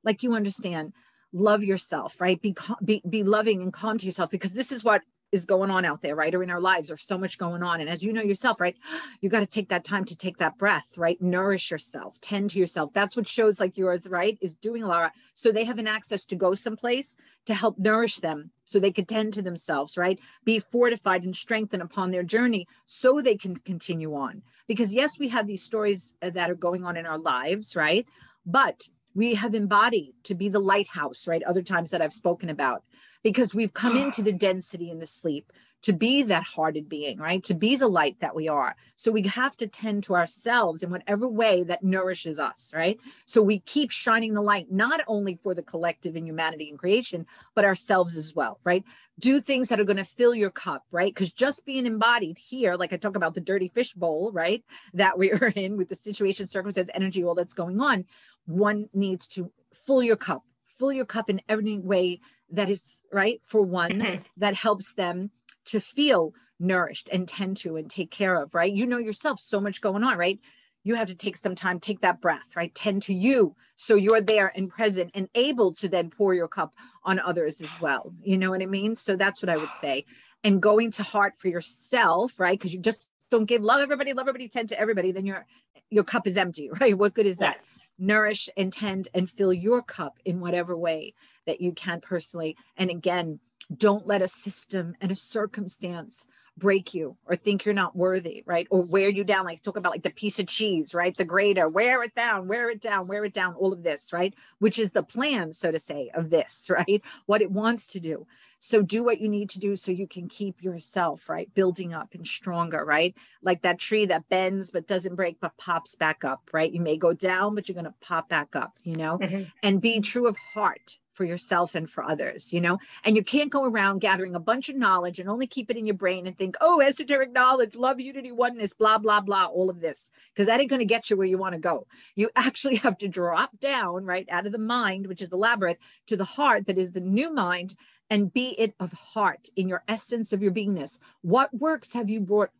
Like you understand love yourself, right? Be, be, be loving and calm to yourself because this is what is going on out there, right? Or in our lives, there's so much going on. And as you know yourself, right, you got to take that time to take that breath, right? Nourish yourself, tend to yourself. That's what shows like yours, right, is doing a lot. So they have an access to go someplace to help nourish them so they could tend to themselves, right? Be fortified and strengthened upon their journey so they can continue on. Because yes, we have these stories that are going on in our lives, right? But we have embodied to be the lighthouse, right? Other times that I've spoken about, because we've come *sighs* into the density and the sleep to be that hearted being, right? To be the light that we are. So we have to tend to ourselves in whatever way that nourishes us, right? So we keep shining the light, not only for the collective and humanity and creation, but ourselves as well, right? Do things that are going to fill your cup, right? Because just being embodied here, like I talk about the dirty fish bowl, right? That we *laughs* are in with the situation, circumstance, energy, all that's going on, one needs to fill your cup, fill your cup in every way that is right for one mm-hmm. that helps them to feel nourished and tend to and take care of, right? You know yourself, so much going on, right? You have to take some time, take that breath, right? Tend to you. So you're there and present and able to then pour your cup on others as well. You know what I mean? So that's what I would say. And going to heart for yourself, right? Because you just don't give love everybody, love everybody, tend to everybody, then your your cup is empty, *laughs* right? What good is that? Yeah nourish and tend and fill your cup in whatever way that you can personally. And again, don't let a system and a circumstance break you or think you're not worthy, right? Or wear you down, like talk about like the piece of cheese, right? The grater, wear it down, wear it down, wear it down, all of this, right? Which is the plan, so to say, of this, *laughs* right? What it wants to do. So do what you need to do so you can keep yourself, right? Building up and stronger, right? Like that tree that bends but doesn't break but pops back up, right? You may go down, but you're going to pop back up, you know? Mm-hmm. And be true of heart for yourself and for others, you know? And you can't go around gathering a bunch of knowledge and only keep it in your brain and think, oh, esoteric knowledge, love, unity, oneness, blah, blah, blah, all of this, because that ain't going to get you where you want to go. You *laughs* actually have to drop down, right, out of the mind, which is the labyrinth, to the heart that is the new mind and be it of heart in your essence of your beingness. What works have you brought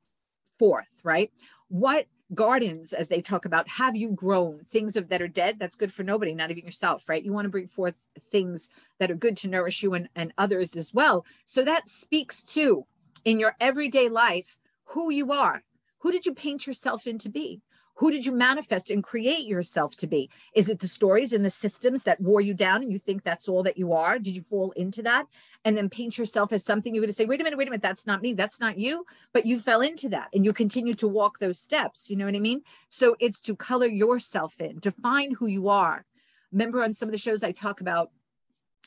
forth, right? What gardens, as they talk about, have you grown things of, that are dead? That's good for nobody, not even yourself, right? You want to bring forth things that are good to nourish you and, and others as well. So that speaks to in your everyday life who you are. Who did you paint yourself into be? Who did you manifest and create yourself to be? Is it the stories and the systems that wore you down and you think that's all that you are? Did you fall into that and then paint yourself as something you're going to say, wait a minute, wait a minute, that's not me, that's not you, but you fell into that and you continue to walk those steps. You know what I mean? So it's to color yourself in, define who you are. Remember on some of the shows I talk about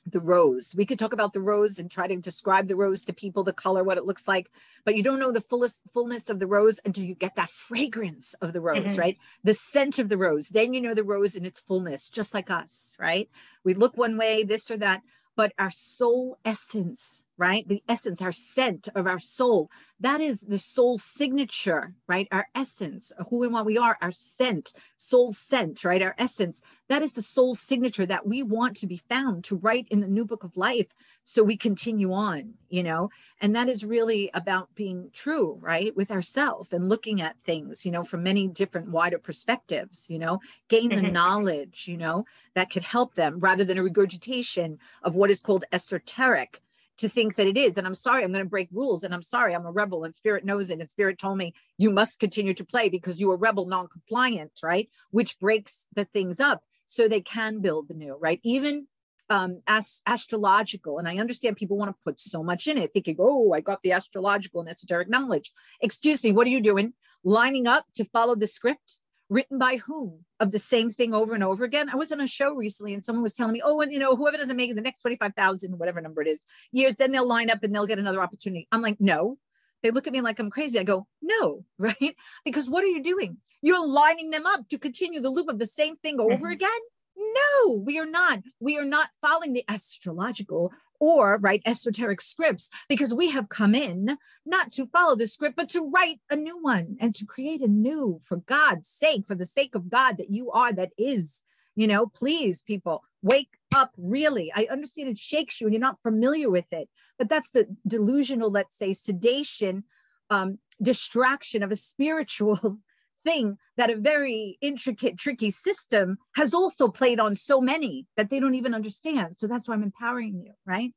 the rose. We could talk about the rose and try to describe the rose to people, the color, what it looks like, but you don't know the fullest fullness of the rose until you get that fragrance of the rose, mm-hmm. right? The scent of the rose. Then you know the rose in its fullness, just like us, right? We look one way, this or that, but our soul essence, right? The essence, our scent of our soul, that is the soul signature, right? Our essence, who and what we are, our scent, soul scent, right? Our essence, that is the soul signature that we want to be found to write in the new book of life so we continue on, you know? And that is really about being true, right? With ourselves and looking at things, you know, from many different wider perspectives, you know, gain the *laughs* knowledge, you know, that could help them rather than a regurgitation of what is called esoteric to think that it is. And I'm sorry, I'm going to break rules. And I'm sorry, I'm a rebel. And spirit knows it. And spirit told me you must continue to play because you are rebel non-compliant, right? Which breaks the things up so they can build the new, right? Even um as astrological and i understand people want to put so much in it thinking oh i got the astrological and esoteric knowledge excuse me what are you doing lining up to follow the script written by whom of the same thing over and over again. I was on a show recently and someone was telling me, oh, and you know, whoever doesn't make it the next 25,000, whatever number it is, years, then they'll line up and they'll get another opportunity. I'm like, no. They look at me like I'm crazy. I go, no, *laughs* right? Because what are you doing? You're lining them up to continue the loop of the same thing over mm-hmm. again. No, we are not. We are not following the astrological or write esoteric scripts because we have come in not to follow the script but to write a new one and to create a new for god's sake for the sake of god that you are that is you know please people wake up really. I understand it shakes you and you're not familiar with it but that's the delusional let's say sedation um, distraction of a spiritual thing that a very intricate, tricky system has also played on so many that they don't even understand. So that's why I'm empowering you, right?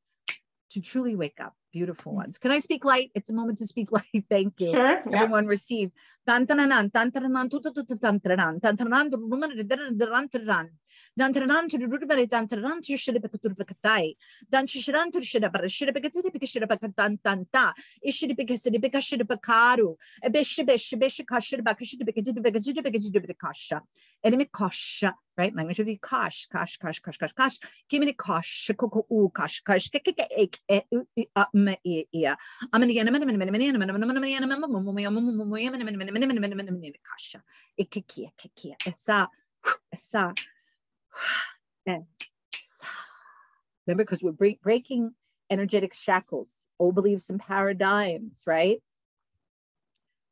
To truly wake up beautiful mm. ones. Can I speak light? It's a moment to speak *laughs* light. Thank you. Sure. Everyone yeah. receive. A Bishibish, Bishikashidapakashidipikashidipikashidipikasha, enemy kosha, right? Language of the Kimini koko u ek, minute, minute, minute, minute, minute, Kasha. Ikikia, kikia, esa, esa, and. Remember, because we're break, breaking energetic shackles, old beliefs and paradigms, right?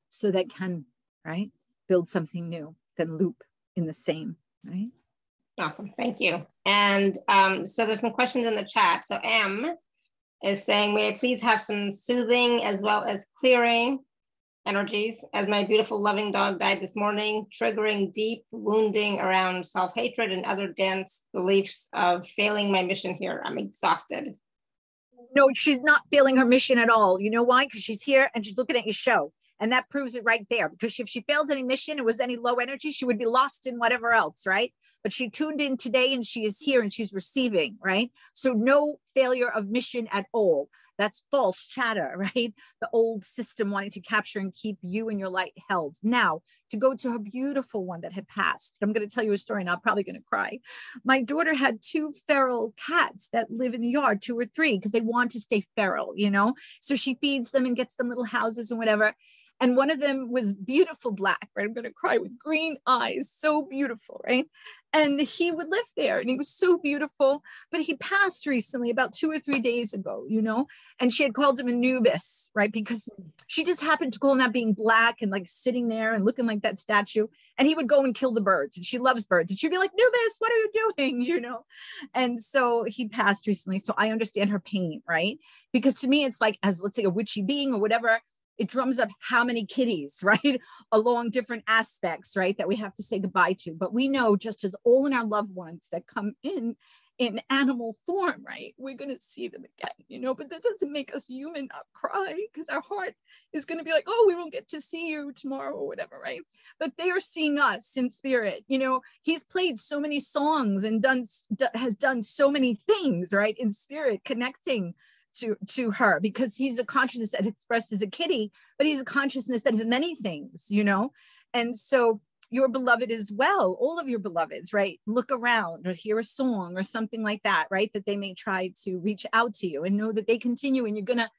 So that can, right, build something new, then loop in the same, right? Awesome, thank you. And um, so there's some questions in the chat. So M is saying, may I please have some soothing as well as clearing energies as my beautiful loving dog died this morning, triggering deep wounding around self hatred and other dense beliefs of failing my mission here. I'm exhausted. No, she's not failing her mission at all. You know why? Because she's here and she's looking at your show. And that proves it right there. Because if she failed any mission, it was any low energy, she would be lost in whatever else, right? But she tuned in today and she is here and she's receiving, right? So no failure of mission at all. That's false chatter, *laughs* right? The old system wanting to capture and keep you and your light held. Now, to go to a beautiful one that had passed, I'm going to tell you a story and I'm probably going to cry. My daughter had two feral cats that live in the yard, two or three, because they want to stay feral, you know? So she feeds them and gets them little houses and whatever and one of them was beautiful black right? I'm going to cry with green eyes so beautiful right? And he would live there and he was so beautiful but he passed recently about two or three days ago you know? And she had called him anubis right? Because she just happened to call him that being black and like sitting there and looking like that statue and he would go and kill the birds and she loves birds and she'd be like nubis what are you doing? *laughs* You know? And so he passed recently so i understand her pain right? Because to me it's like as let's say a witchy being or whatever it drums up how many kitties, *laughs* right? Along different aspects, right? That we have to say goodbye to. But we know just as all in our loved ones that come in in animal form, right? We're going to see them again, you know, but that doesn't make us human not cry because our heart is going to be like, oh, we won't get to see you tomorrow or whatever, right? But they are seeing us in spirit. You know, he's played so many songs and done, has done so many things, right? In spirit, connecting to to her because he's a consciousness that expressed as a kitty but he's a consciousness that is many things you know? And so your beloved as well all of your beloveds right? Look around or hear a song or something like that right? That they may try to reach out to you and know that they continue and you're going to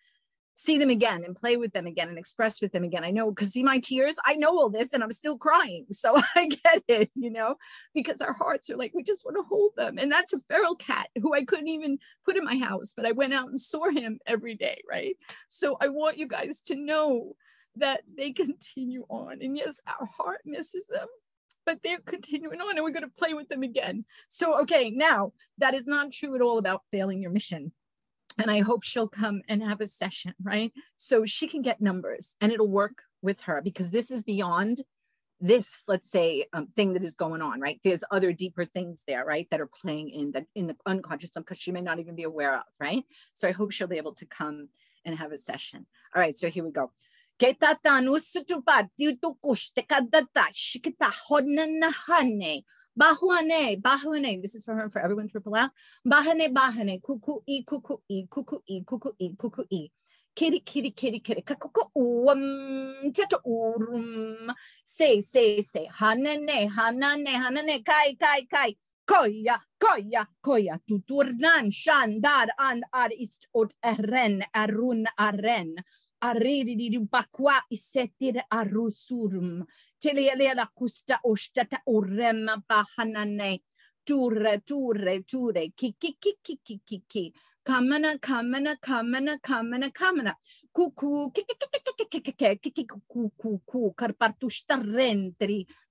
see them again and play with them again and express with them again. I know because see my tears, I know all this and I'm still crying. So *laughs* I get it, you know, because our hearts are like, we just want to hold them. And that's a feral cat who I couldn't even put in my house, but I went out and saw him every day, right? So I want you guys to know that they continue on. And yes, our heart misses them. But they're continuing on and we're going to play with them again. So, okay, now that is not true at all about failing your mission and I hope she'll come and have a session, right? So she can get numbers and it'll work with her because this is beyond this, let's say, um, thing that is going on, right? There's other deeper things there, right, that are playing in the in the unconscious because she may not even be aware of, right? So I hope she'll be able to come and have a session. All right, so here we go. Bahuane, Bahuane. This is for her, for everyone, triple out. Bahane, Bahane, kuku e, kuku e, kuku e, kuku e, kuku e. Kitty, kitty, kitty, kitty, kakuku um, teta urum. Say, say, say, hanane, hanane, hanane, kai, kai, kai. Koya, koya, koya, tuturnan, shandar, and ar ist ot eren, arun aren. Aridi bakwa isetir arusurum. Telelea kusta ostata urema pahanane. Ture, ture, ture, kiki, kiki, kiki, kiki. Kamana, kamana, kamana, kamana, kamana. Kuku.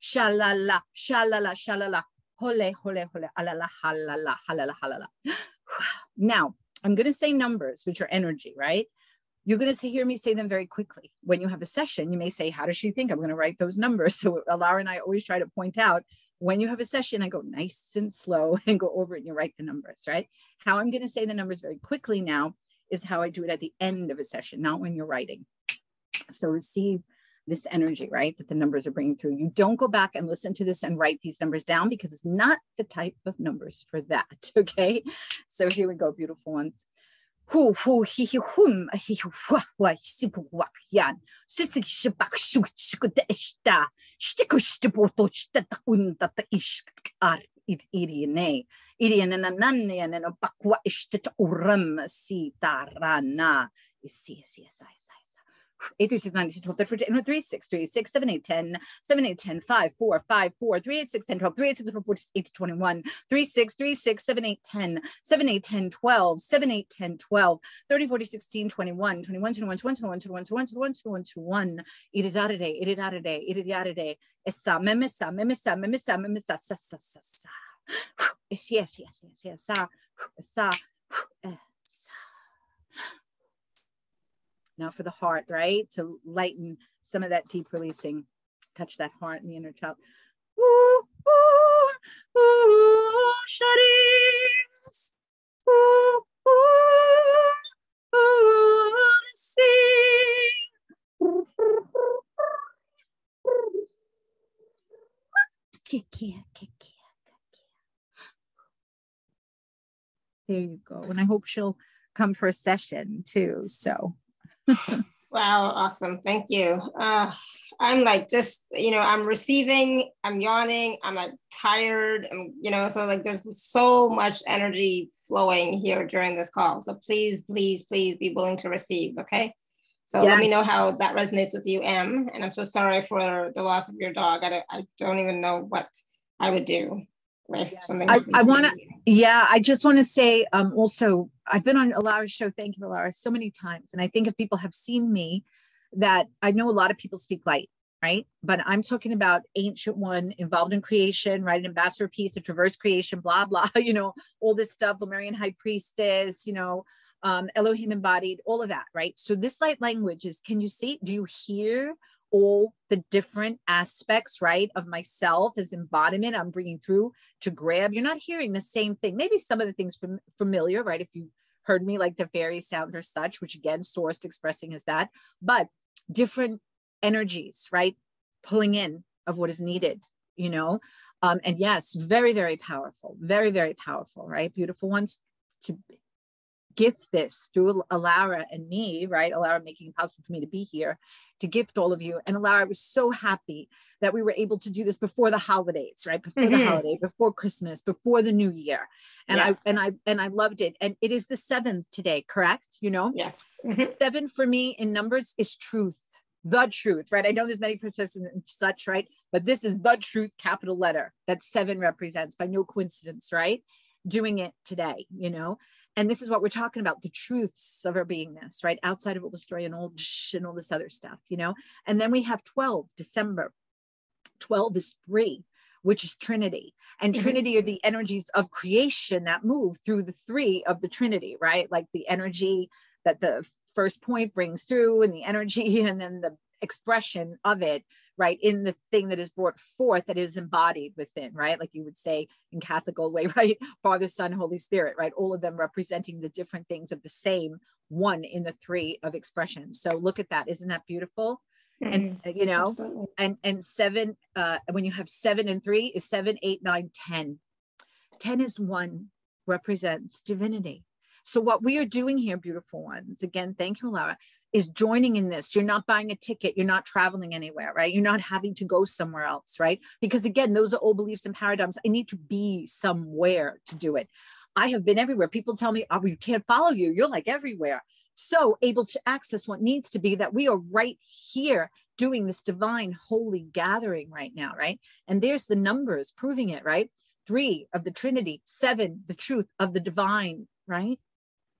Shalala, shalala, shalala. Hole, hole, hole, alala, halala, halala, halala. Now, I'm going to say numbers, which are energy, right? You're going to hear me say them very quickly. When you have a session, you may say, How does she think? I'm going to write those numbers. *laughs* So, Alara and I always try to point out when you have a session, I go nice and slow *laughs* and go over it and you write the numbers, right? How I'm going to say the numbers very quickly now is how I do it at the end of a session, not when you're writing. So, receive this energy, right? That the numbers are bringing through. You don't go back and listen to this and write these numbers down because it's not the type of numbers for that. *laughs* Okay. So here we go, beautiful ones ху ху хи хи хум хи хи хуа хуа си хуа ян сисиг шибак шуг чигд эшта штик штипоточ тат ун тат ишк ар id irine irine na nanne na pakwa ishtet uram si tarana isi isi isi isi 8 through 6, 9, 10, 12, 13, 14, 3, 6, 3, 6, 7, 8, 10, 7, 8, 10, 5, 4, 5, 4, 3, 8, 6, 10, 12, 3, 8, 6, 4, 8 to 21, 3, 6, 3, 6, 7, 8, 10, 7, 8, 10, 12, 7, 8, 10, 12, 30, 40, 16, 21, 21, 21, 21, 21, 21, 21, 21, 21, iridare, iridare, iridare, essa, memissa, memissa, memissa, memissa, sa, sa, sa, sa. Yes, yes, yes, yes, yes, sa, sa, Now for the heart, right? To lighten some of that deep releasing. Touch that heart and the inner child. Ooh, ooh, ooh, shadows. Ooh, ooh, ooh, see. There you go. And I hope she'll come for a session too. So wow, awesome. Thank you. Uh, I'm like just, you know, I'm receiving, I'm yawning, I'm like tired, I'm, you know, so like there's so much energy flowing here during this call. So please, please, please be willing to receive. Okay. So yes. let me know how that resonates with you, Em. And I'm so sorry for the loss of your dog. I don't, I don't even know what I would do if yeah. something. I, I want to, yeah, I just want to say um, also I've been on Alara's show, thank you, Alara, so many times. And I think if people have seen me, that I know a lot of people speak light, right? But I'm talking about ancient one involved in creation, right? An ambassador piece, a traverse creation, blah, blah, *laughs* you know, all this stuff, Lemurian high priestess, you know, um, Elohim embodied, all of that, right? So this light language is, can you see, do you hear all the different aspects, right, of myself as embodiment I'm bringing through to grab. You're not hearing the same thing. Maybe some of the things from familiar, right? If you heard me like the fairy sound or such, which again, sourced expressing is that, but different energies, right? Pulling in of what is needed, you know? Um, and yes, very, very powerful, very, very powerful, right? Beautiful ones to gift this through Alara and me, right? Alara making it possible for me to be here to gift all of you. And Alara was so happy that we were able to do this before the holidays, right? Before mm-hmm. the holiday, before Christmas, before the new year. And yeah. I and I and I loved it. And it is the seventh today, correct? You know? Yes. Mm-hmm. Seven for me in numbers is truth. The truth, right? I know there's many processes and such, right? But this is the truth, capital letter that seven represents by no coincidence, right? Doing it today, you know and this is what we're talking about the truths of our beingness right? Outside of all the story and all and all this other stuff you know? And then we have 12 december. 12 is three which is trinity. And mm-hmm. trinity are the energies of creation that move through the three of the trinity right? Like the energy that the first point brings through and the energy *laughs* and then the expression of it right in the thing that is brought forth that is embodied within right? Like you would say in catholic way *laughs* right? Father son holy spirit right? All of them representing the different things of the same one in the three of expression. So look at that. Isn't that beautiful? And mm-hmm. you know Absolutely. and and seven uh when you have seven and three is seven eight nine ten. Ten is one represents divinity. So what we are doing here beautiful ones again thank you Alara is joining in this. You're not buying a ticket. You're not traveling anywhere, right? You're not having to go somewhere else, right? Because again, those are old beliefs and paradigms. I need to be somewhere to do it. I have been everywhere. People tell me, oh, we can't follow you. You're like everywhere. So able to access what needs to be that we are right here doing this divine holy gathering right now, right? And there's the numbers proving it, right? three of the Trinity, seven, the truth of the divine, right?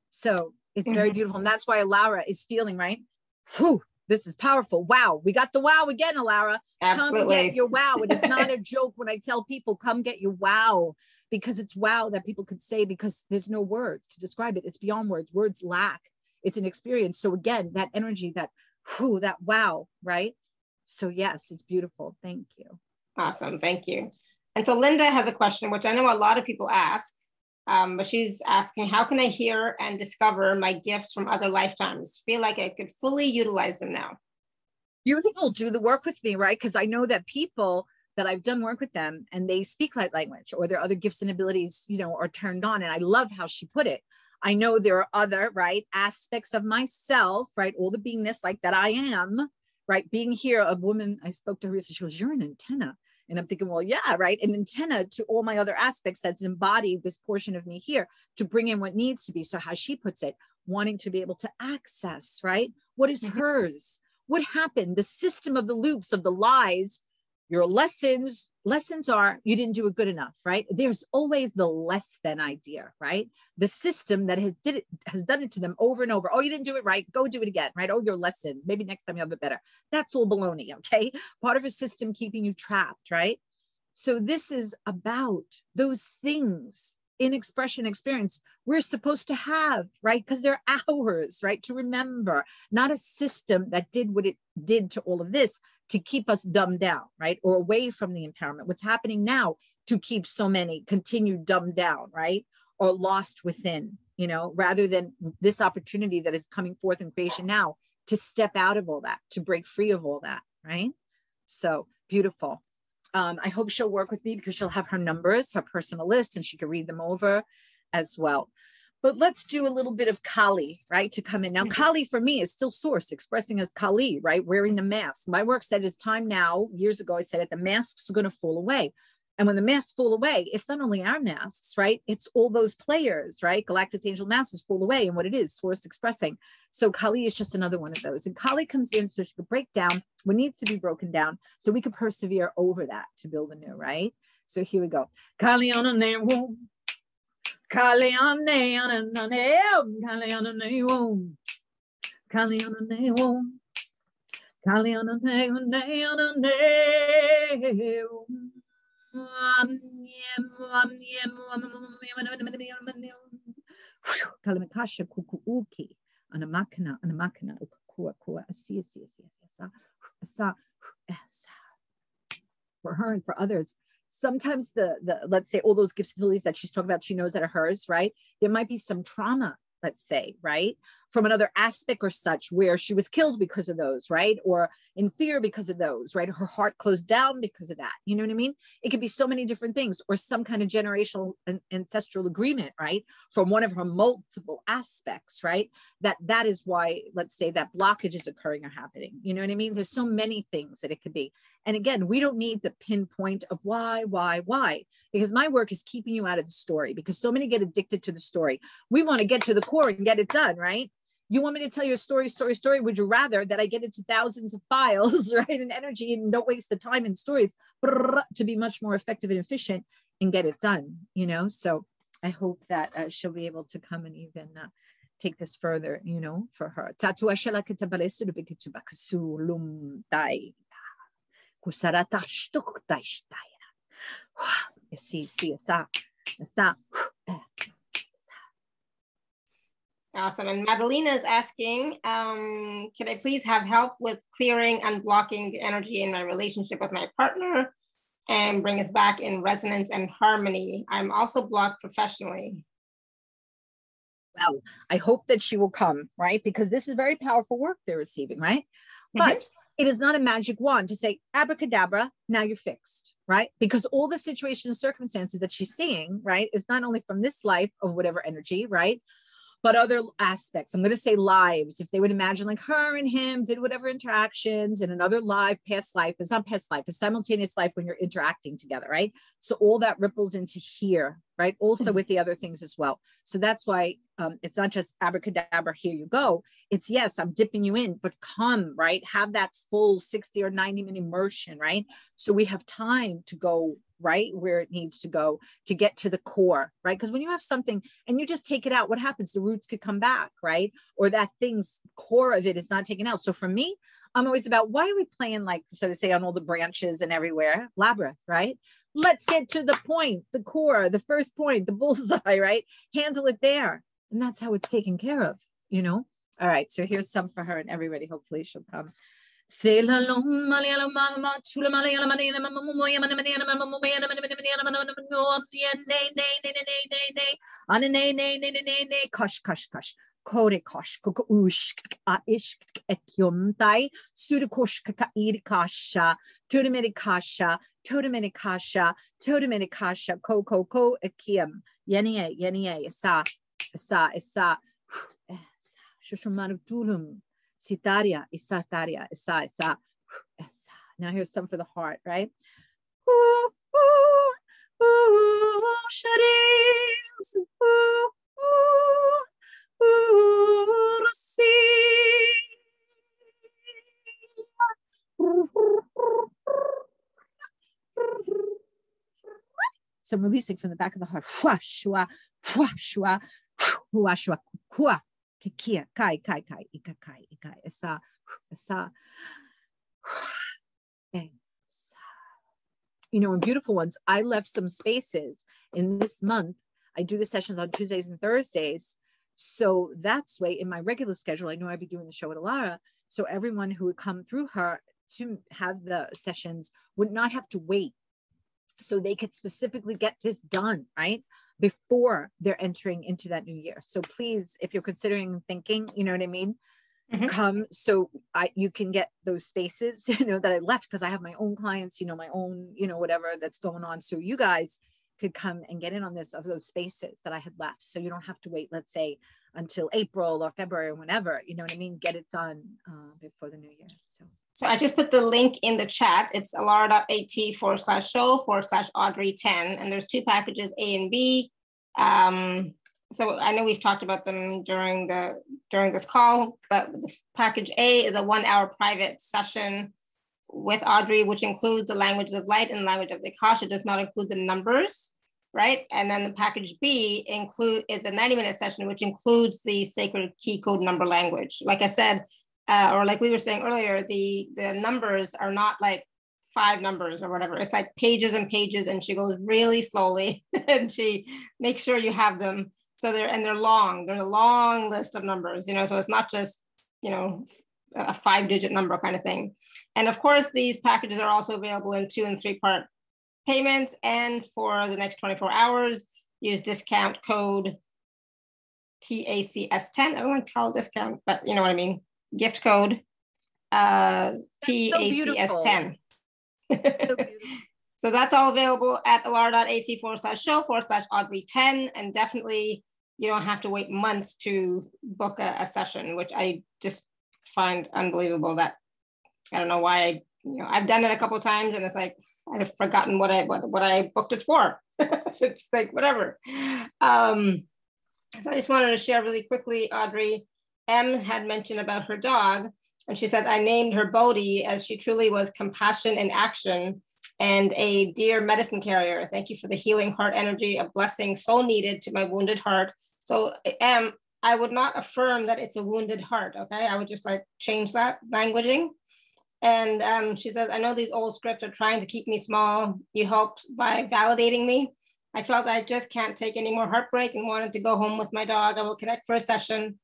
So it's very mm-hmm. beautiful. And that's why Alara is feeling, right? Whew, this is powerful. Wow, we got the wow again, Alara. Absolutely. Come get your wow. It is *laughs* not a joke when I tell people, come get your wow, because it's wow that people could say because there's no words to describe it. It's beyond words. Words lack. It's an experience. So again, that energy, that whew, that wow, right? So yes, it's beautiful. Thank you. Awesome. Thank you. And so Linda has a question, which I know a lot of people ask, um, but she's asking, how can I hear and discover my gifts from other lifetimes? Feel like I could fully utilize them now. Beautiful. Do the work with me, right? Because I know that people that I've done work with them and they speak light language or their other gifts and abilities, you know, are turned on. And I love how she put it. I know there are other, right, aspects of myself, right, all the beingness like that I am, right, being here. A woman, I spoke to her, she goes, You're an antenna. And I'm thinking, well, yeah, right. An antenna to all my other aspects that's embodied this portion of me here to bring in what needs to be. So, how she puts it, wanting to be able to access, right? What is mm-hmm. hers? What happened? The system of the loops of the lies your lessons lessons are you didn't do it good enough right? There's always the less than idea right? The system that has did it has done it to them over and over. Oh you didn't do it right. Go do it again right? Oh your lessons. Maybe next time you'll have it better. That's all baloney okay? Part of a system keeping you trapped right? So this is about those things in expression experience we're supposed to have, right? Because they're *laughs* ours, right? To remember, not a system that did what it did to all of this to keep us dumbed down, right? Or away from the empowerment. What's happening now to keep so many continue dumbed down, right? Or lost within, you know, rather than this opportunity that is coming forth in creation now to step out of all that, to break free of all that, right? So beautiful. Um, I hope she'll work with me because she'll have her numbers, her personal list, and she can read them over as well. But let's do a little bit of Kali, right? To come in. Now, mm-hmm. Kali for me is still source, expressing as Kali, right? Wearing the mask. My work said it's time now. Years ago, I said it, the masks are going to fall away. And when the masks fall away, it's not only our masks, right? It's all those players, right? Galactic Angel masks fall away. And what it is, source expressing. So Kali is just another one of those. And Kali comes in so she could break down what needs to be broken down so we could persevere over that to build a new, right? So here we go. Kali on a name, Kali on a name, Kali on a name, Kali on a name, Kali on a name, Kalimakasha kukuuki ana makina ana makina ukakua kua asi asi asi asa asa asa for her and for others sometimes the the let's say all those gifts and abilities that she's talking about she knows that are hers right there might be some trauma let's say, right? From another aspect or such where she was killed because of those, right? Or in fear because of those, right? Her heart closed down because of that. You know what I mean? It could be so many different things or some kind of generational ancestral agreement, right? From one of her multiple aspects, right? That that is why, let's say that blockage is occurring or happening. You know what I mean? There's so many things that it could be. And again, we don't need the pinpoint of why, why, why, because my work is keeping you out of the story because so many get addicted to the story. We want to get to the core and get it done, right? You want me to tell you a story, story, story? Would you rather that I get into thousands of files, *laughs* right, and energy and don't waste the time in stories to be much more effective and efficient and get it done, you know? So I hope that uh, she'll be able to come and even uh, take this further, you know, for her. Sí, sí, *sighs* esa, esa, Awesome. And Madalena is asking, um, can I please have help with clearing and blocking the energy in my relationship with my partner and bring us back in resonance and harmony? I'm also blocked professionally. Well, I hope that she will come, right? Because this is very powerful work they're receiving, right? Mm-hmm. But it is not a magic wand to say abracadabra, now you're fixed, right? Because all the situations and circumstances that she's seeing, right, is not only from this life of whatever energy, right? But other aspects. I'm going to say lives. If they would imagine like her and him did whatever interactions in another life, past life, it's not past life, it's simultaneous life when you're interacting together, right? So all that ripples into here, right? Also mm-hmm. with the other things as well. So that's why um, it's not just abracadabra, here you go. It's yes, I'm dipping you in, but come, right? Have that full 60 or 90 minute immersion, right? So we have time to go right? Where it needs to go to get to the core right? Because when you have something and you just take it out what happens? The roots could come back right? Or that thing's core of it is not taken out. So for me i'm always about why are we playing like so to say on all the branches and everywhere? Labyrinth right? Let's get to the point the core the first point the bullseye *laughs* right? Handle it there. And that's how it's taken care of you know? All right so here's some for her and everybody. Hopefully she'll come Kosh, kosh, kosh. Kore kosh, koko ush, a ish, ekyum tai, sudakosh, kaka irikasha, tudamirikasha, todamirikasha, todamirikasha, ko, ko, ko, ekium, yenie, yenie, isa, isa, isa, shushumanutulum. Sitaria, Isataria, Isa, Isa, *sighs* Isa. Now here's some for the heart, right? Ooh, ooh, ooh, Shadis, ooh, ooh, ooh, So I'm releasing from the back of the heart. Hua, shua, hua, shua, hua, shua, Kekia, kai, kai, kai, ika, kai, ika, esa, esa. You know, in beautiful ones, I left some spaces in this month. I do the sessions on Tuesdays and Thursdays. So that's way in my regular schedule. I know I'd be doing the show at Alara. So everyone who would come through her to have the sessions would not have to wait. So they could specifically get this done, right? Before they're entering into that new year. So please, if you're considering thinking, you know what I mean, mm-hmm. come so I you can get those spaces, *laughs* you know, that I left because I have my own clients, you know, my own, you know, whatever that's going on. So you guys could come and get in on this of those spaces that I had left. So you don't have to wait, let's say, until April or February or whenever, you know what I mean? Get it done uh, before the new year. So. So I just put the link in the chat. It's alara.at forward slash show forward slash Audrey 10. And there's two packages, A and B. Um, so I know we've talked about them during the during this call, but the package A is a one hour private session with Audrey, which includes the language of light and language of the Akasha. It does not include the numbers, right? And then the package B include is a 90 minute session, which includes the sacred key code number language. Like I said, uh, or like we were saying earlier, the, the numbers are not like five numbers or whatever. It's like pages and pages, and she goes really slowly *laughs* and she makes sure you have them. So they're and they're long. They're a long list of numbers, you know. So it's not just you know a five digit number kind of thing. And of course, these packages are also available in two and three part payments. And for the next 24 hours, use discount code TACS10. I don't want to call discount, but you know what I mean gift code uh, TACS10. So, *laughs* so, that's all available at alara.at forward slash show forward slash Audrey 10. And definitely you don't have to wait months to book a, a, session, which I just find unbelievable that I don't know why I, you know, I've done it a couple times and it's like, I'd have forgotten what I, what, what I booked it for. *laughs* it's like, whatever. Um, so I just wanted to share really quickly, Audrey, M had mentioned about her dog, and she said, I named her Bodhi as she truly was compassion in action and a dear medicine carrier. Thank you for the healing heart energy, a blessing so needed to my wounded heart. So, M, I would not affirm that it's a wounded heart, okay? I would just like change that languaging. And um, she says, I know these old scripts are trying to keep me small. You helped by validating me. I felt I just can't take any more heartbreak and wanted to go home with my dog. I will connect for a session.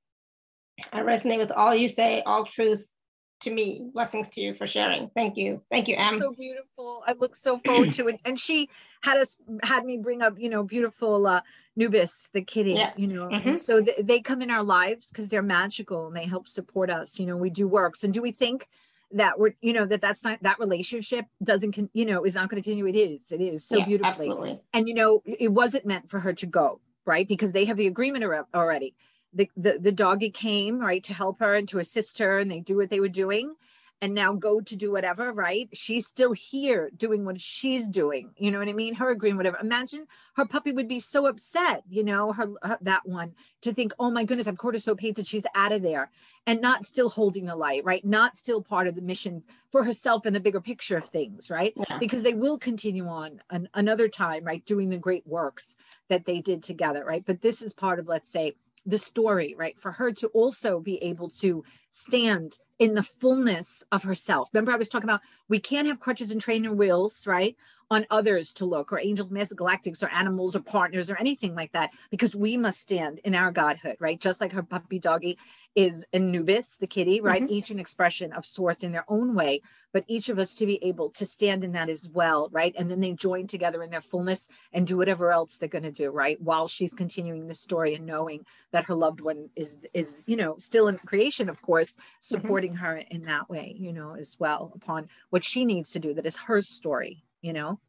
I resonate with all you say, all truth to me. Blessings to you for sharing. Thank you. Thank you, Em. So beautiful. I look so forward to it. And she had us had me bring up, you know, beautiful uh Nubis, the kitty, yeah. you know. Mm-hmm. so th- they come in our lives because they're magical and they help support us. You know, we do works. And do we think that we're, you know, that that's not that relationship doesn't, con- you know, is not going to continue? It is. It is so yeah, beautifully. Absolutely. And you know, it wasn't meant for her to go, right? Because they have the agreement already the, the the doggy came right to help her and to assist her and they do what they were doing and now go to do whatever, right? She's still here doing what she's doing. You know what I mean? Her agreeing, whatever. Imagine her puppy would be so upset, you know, her, her that one to think, oh my goodness, I'm cortisol painted. She's out of there and not still holding the light, right? Not still part of the mission for herself and the bigger picture of things, right? Yeah. Because they will continue on an, another time, right? Doing the great works that they did together, right? But this is part of, let's say, the story, right? For her to also be able to stand in the fullness of herself. Remember, I was talking about we can't have crutches and training wheels, right? On others to look, or angels, master galactics, or animals, or partners, or anything like that, because we must stand in our godhood, right? Just like her puppy doggy is Anubis, the kitty, right? Mm-hmm. Each an expression of source in their own way, but each of us to be able to stand in that as well, right? And then they join together in their fullness and do whatever else they're going to do, right? While she's continuing the story and knowing that her loved one is is you know still in creation, of course, mm-hmm. supporting mm-hmm. her in that way, you know, as well upon what she needs to do. That is her story, you know.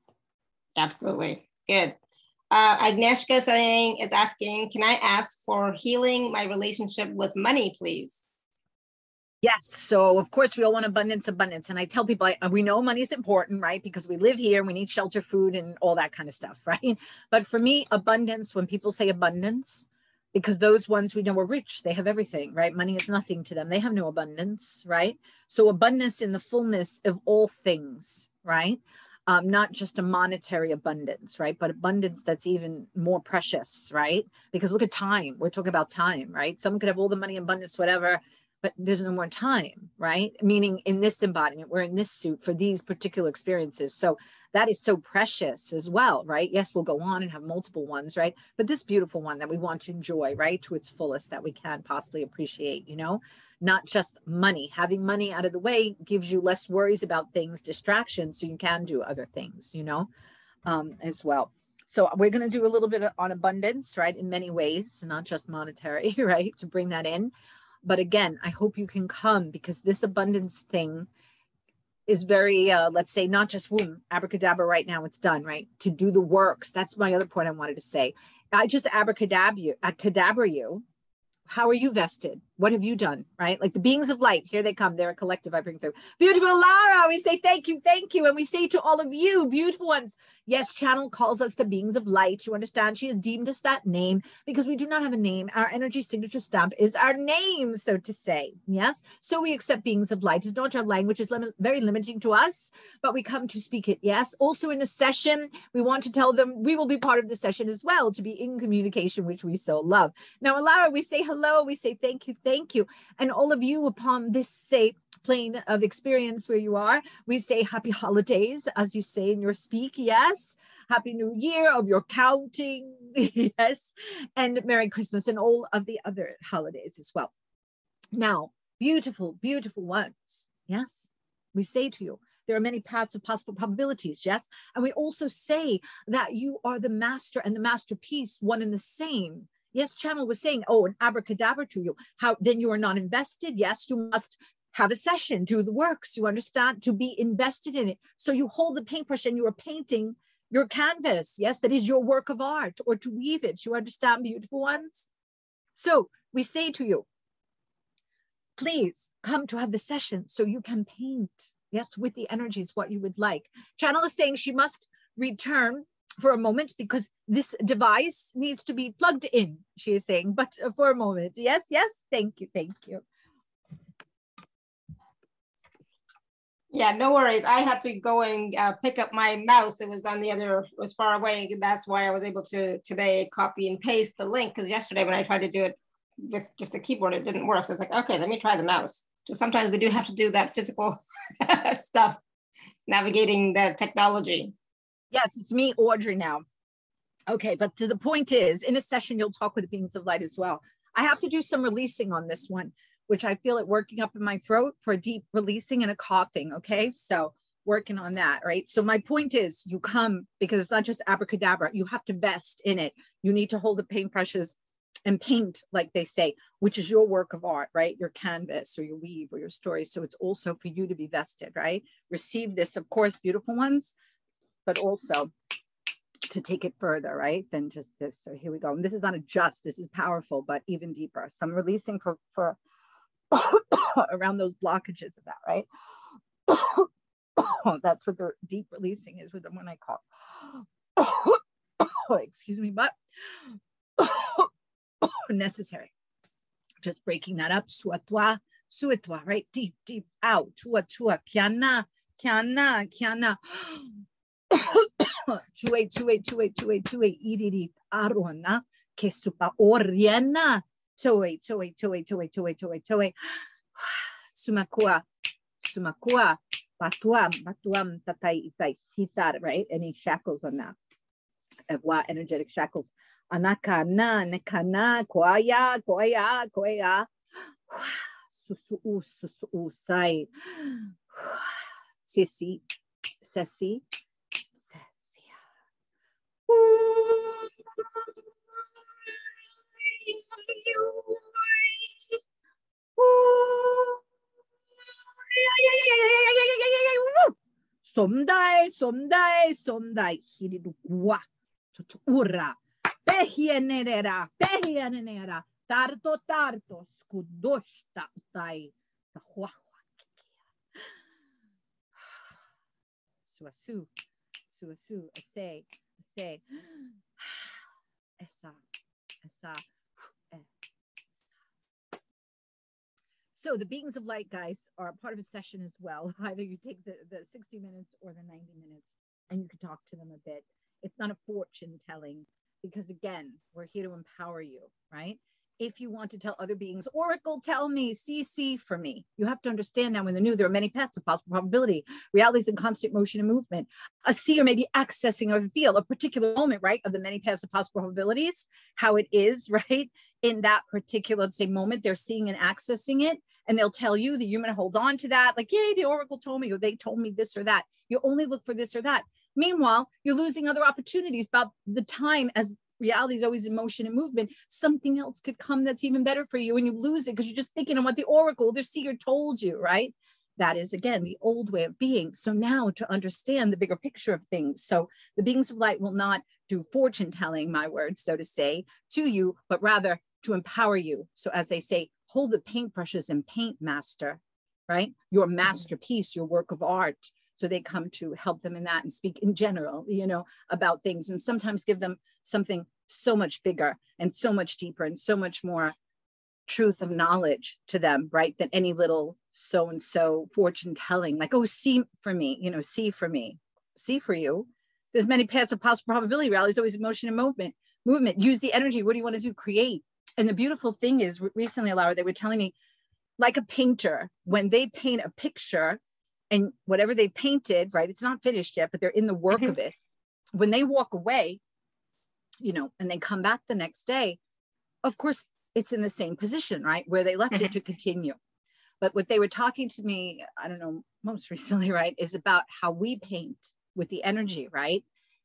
Absolutely good. Uh, Agnieszka saying is asking, can I ask for healing my relationship with money, please? Yes. So of course we all want abundance, abundance. And I tell people I, we know money is important, right? Because we live here, we need shelter, food, and all that kind of stuff, *laughs* right? But for me, abundance, when people say abundance, because those ones we know are rich, they have everything, right? Money is nothing to them. They have no abundance, right? So abundance in the fullness of all things, right? Um, not just a monetary abundance, right? But abundance that's even more precious, right? Because look at time. We're talking about time, right? Someone could have all the money, abundance, whatever, but there's no more time, right? Meaning in this embodiment, we're in this suit for these particular experiences. So that is so precious as well, right? Yes, we'll go on and have multiple ones, right? But this beautiful one that we want to enjoy, right, to its fullest that we can possibly appreciate, you know, not just money. Having money out of the way gives you less worries about things, distractions, so you can do other things, you know, um, as well. So we're going to do a little bit on abundance, right, in many ways, not just monetary, *laughs* right, to bring that in. But again, I hope you can come because this abundance thing is very, uh, let's say, not just boom, abracadabra right now, it's done, right? To do the works. That's my other point I wanted to say. I just abracadabra you, cadabra you. How are you vested? What have you done? Right? Like the beings of light, here they come. They're a collective I bring through. Beautiful Lara, we say thank you, thank you. And we say to all of you, beautiful ones, yes, channel calls us the beings of light. You understand? She has deemed us that name because we do not have a name. Our energy signature stamp is our name, so to say. Yes. So we accept beings of light. It's not our language is lim- very limiting to us, but we come to speak it. Yes. Also in the session, we want to tell them we will be part of the session as well to be in communication, which we so love. Now, Lara, we say hello. We say thank you, thank you. And all of you upon this say plane of experience where you are, we say happy holidays, as you say in your speak. Yes. Happy New Year of your counting. *laughs* yes. And Merry Christmas and all of the other holidays as well. Now, beautiful, beautiful ones. Yes. We say to you, there are many paths of possible probabilities, yes? And we also say that you are the master and the masterpiece, one and the same. Yes, Channel was saying, oh, an abracadabra to you. How then you are not invested? Yes, you must have a session, do the works, you understand, to be invested in it. So you hold the paintbrush and you are painting your canvas. Yes, that is your work of art or to weave it. You understand, beautiful ones? So we say to you, please come to have the session so you can paint. Yes, with the energies, what you would like. Channel is saying she must return for a moment because this device needs to be plugged in, she is saying, but uh, for a moment. Yes, yes, thank you, thank you. Yeah, no worries. I had to go and uh, pick up my mouse. It was on the other, was far away. That's why I was able to today copy and paste the link because yesterday when I tried to do it with just the keyboard, it didn't work. So it's like, okay, let me try the mouse. So sometimes we do have to do that physical *laughs* stuff, navigating the technology. Yes, it's me, Audrey, now. Okay, but the point is, in a session, you'll talk with beings of light as well. I have to do some releasing on this one which I feel it working up in my throat for a deep releasing and a coughing. Okay. So working on that. Right. So my point is you come because it's not just abracadabra. You have to vest in it. You need to hold the paintbrushes and paint, like they say, which is your work of art, right? Your canvas or your weave or your story. So it's also for you to be vested, right? Receive this, of course, beautiful ones, but also to take it further, right? Than just this. So here we go. And this is not a just, this is powerful, but even deeper. So I'm releasing for, for *coughs* around those blockages of that, right? *coughs* That's what the deep releasing is with the one I call. *coughs* Excuse me, but necessary. Just breaking that up. Suatwa, suatwa, right? Deep, deep out. Tua, tua, kiana, kiana, kiana. *gasps* Tue, tue, tue, tue, tue, iriri, arona, kestupa, toe, toe. Sumakua, sumakua, batuam, batuam, tatai, itai, sitar, right? Any shackles on that. Ewa, energetic shackles. Anakana, nekana, koaya, koaya, koaya. *sighs* Susu, susu, *sighs* sisi Sissy, Somdai, somdai, somdai, hiridu gua, tutura, pehienera, pehienera, tarto, tarto, skudoshta, tai, tahuahua, suasu, suasu, ase, ase, esa, esa, So the beings of light, guys, are part of a session as well. *laughs* Either you take the, the 60 minutes or the 90 minutes and you can talk to them a bit. It's not a fortune telling because, again, we're here to empower you, right? If you want to tell other beings, Oracle, tell me, CC for me. You have to understand now in the new, there are many paths of possible probability. Reality is in constant motion and movement. A seer may be accessing or feel a particular moment, right, of the many paths of possible probabilities, how it is, *laughs* right? In that particular, say, moment, they're seeing and accessing it and they'll tell you you're going to hold on to that like yay the oracle told me or they told me this or that. You only look for this or that. Meanwhile you're losing other opportunities about the time as reality is always in motion and movement something else could come that's even better for you and you lose it because you're just thinking on what the oracle the seer told you right? That is again the old way of being. So now to understand the bigger picture of things. So the beings of light will not do fortune telling my words so to say to you but rather to empower you. So as they say hold the paintbrushes and paint master, right? Your mm-hmm. masterpiece, your work of art. So they come to help them in that and speak in general, you know, about things and sometimes give them something so much bigger and so much deeper and so much more truth of knowledge to them, right? Than any little so and so fortune telling, like, oh, see for me, you know, see for me, see for you. There's many paths of possible probability. Is always motion and movement. Movement. Use the energy. What do you want to do? Create and the beautiful thing is recently laura they were telling me like a painter when they paint a picture and whatever they painted right it's not finished yet but they're in the work mm-hmm. of it when they walk away you know and they come back the next day of course it's in the same position right where they left mm-hmm. it to continue but what they were talking to me i don't know most *laughs* recently right is about how we paint with the energy right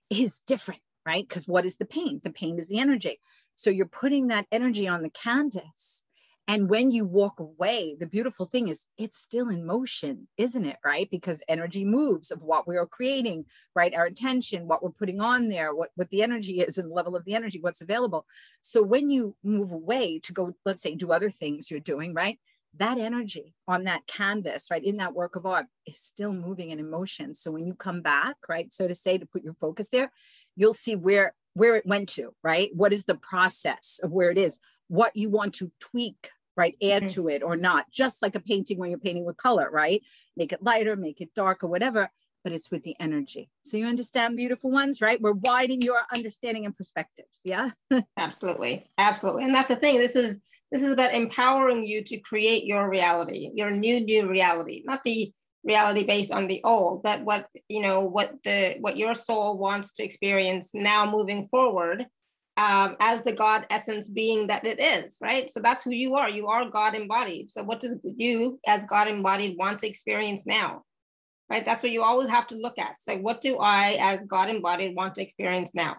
is different right because what is the paint the paint is the energy so you're putting that energy on the canvas. And when you walk away, the beautiful thing is it's still in motion, isn't it? Right? Because energy moves of what we are creating, right? Our intention, what we're putting on there, what, what the energy is and the level of the energy, what's available. So when you move away to go, let's say, do other things you're doing, right? That energy on that canvas, right, in that work of art is still moving in motion. So when you come back, right, so to say, to put your focus there, you'll see where where it went to, right? What is the process of where it is? What you want to tweak, right? Add mm-hmm. to it or not, just like a painting when you're painting with color, right? Make it lighter, make it darker, whatever, but it's with the energy. So you understand beautiful ones, right? We're widening your understanding and perspectives. Yeah. *laughs* Absolutely. Absolutely. And that's the thing. This is this is about empowering you to create your reality, your new new reality, not the reality based on the old but what you know what the what your soul wants to experience now moving forward um, as the god essence being that it is right? So that's who you are. You are god embodied. So what does you as god embodied want to experience now? Right? That's what you always have to look at. So what do i as god embodied want to experience now?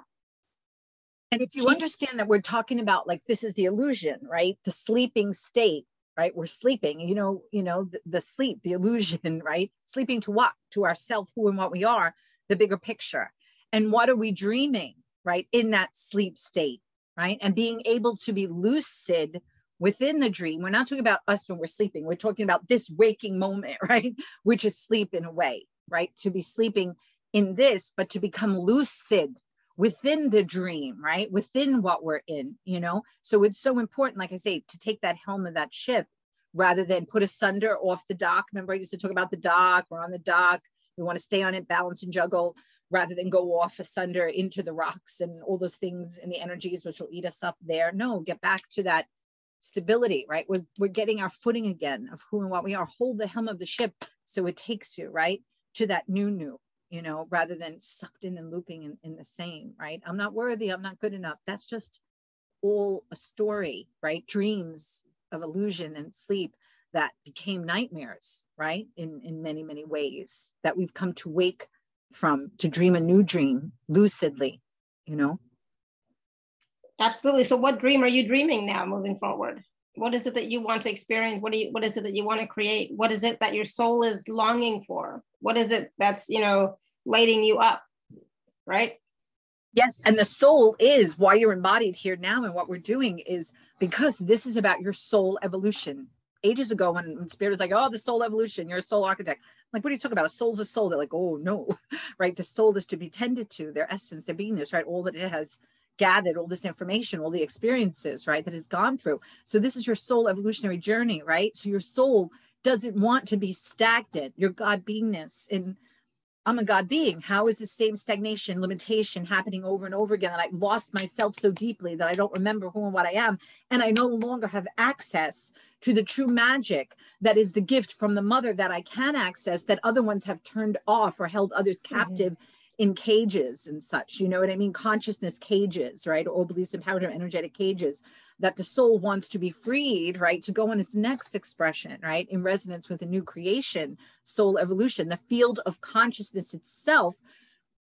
And if you understand that we're talking about like this is the illusion right? The sleeping state right we're sleeping you know you know the, the, sleep the illusion *laughs* right sleeping to what to ourself who and what we are the bigger picture and what are we dreaming right in that sleep state right and being able to be lucid within the dream. We're not talking about us when we're sleeping. We're talking about this waking moment, *laughs* right? Which is sleep in a way, right? To be sleeping in this, but to become lucid within the dream, right? Within what we're in, you know? So it's so important, like I say, to take that helm of that ship rather than put asunder off the dock. Remember, I used to talk about the dock, we're on the dock, we want to stay on it, balance and juggle rather than go off asunder into the rocks and all those things and the energies which will eat us up there. No, get back to that stability, right? We're, we're getting our footing again of who and what we are. Hold the helm of the ship so it takes you, right? To that new, new, you know, rather than sucked in and looping in, in the same, right? I'm not worthy, I'm not good enough. That's just all a story, right? Dreams of illusion and sleep that became nightmares, right? In, in many, many ways that we've come to wake from, to dream a new dream lucidly, you know? Absolutely. So what dream are you dreaming now moving forward? What is it that you want to experience? What do you what is it that you want to create? What is it that your soul is longing for? What is it that's, you know, lighting you up? Right? Yes, and the soul is why you're embodied here now and what we're doing is because this is about your soul evolution. Ages ago when, when spirit was like, "Oh, the soul evolution, you're a soul architect." I'm like, what are you talking about? A soul's a soul. They're like, "Oh, no." *laughs* right? The soul is to be tended to, their essence, their beingness, right? All that it has gathered all this information, all the experiences, right, that has gone through. So this is your soul evolutionary journey, right? So your soul doesn't want to be stagnant, your God beingness. And I'm a God being. How is the same stagnation, limitation happening over and over again that I lost myself so deeply that I don't remember who and what I am? And I no longer have access to the true magic that is the gift from the mother that I can access that other ones have turned off or held others captive. Mm-hmm in cages and such you know what i mean? Consciousness cages right? Or beliefs empowered or energetic cages that the soul wants to be freed right to go on its next expression right? In resonance with a new creation soul evolution the field of consciousness itself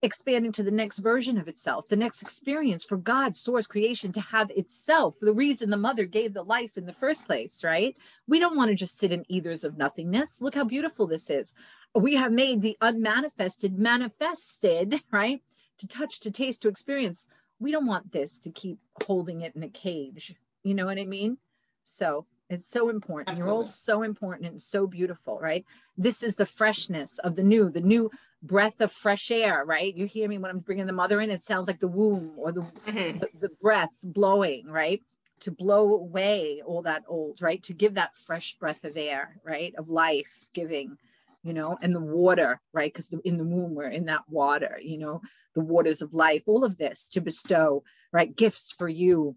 expanding to the next version of itself, the next experience for God, source, creation to have itself, the reason the mother gave the life in the first place, right? We don't want to just sit in ethers of nothingness. Look how beautiful this is. We have made the unmanifested manifested, right? To touch, to taste, to experience. We don't want this to keep holding it in a cage. You know what I mean? So it's so important. Absolutely. You're all so important and so beautiful, right? This is the freshness of the new, the new breath of fresh air, right? You hear me when I'm bringing the mother in, it sounds like the womb or the, mm-hmm. the, the, breath blowing, right? To blow away all that old, right? To give that fresh breath of air, right? Of life giving, you know, and the water, right? Because in the womb, we're in that water, you know, the waters of life, all of this to bestow, right? Gifts for you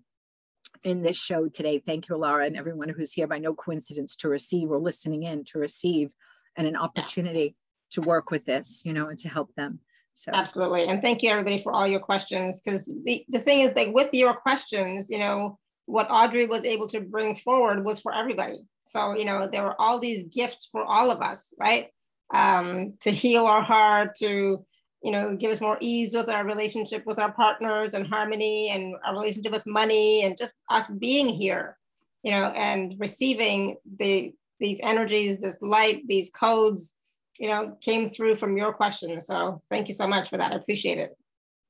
in this show today. Thank you, Laura, and everyone who's here by no coincidence to receive or listening in to receive and an opportunity to work with this, you know, and to help them. So absolutely. And thank you everybody for all your questions. Because the, the thing is like with your questions, you know, what Audrey was able to bring forward was for everybody. So, you know, there were all these gifts for all of us, right? Um, to heal our heart, to, you know, give us more ease with our relationship with our partners and harmony and our relationship with money and just us being here, you know, and receiving the these energies, this light, these codes, you know, came through from your question. So thank you so much for that. I appreciate it.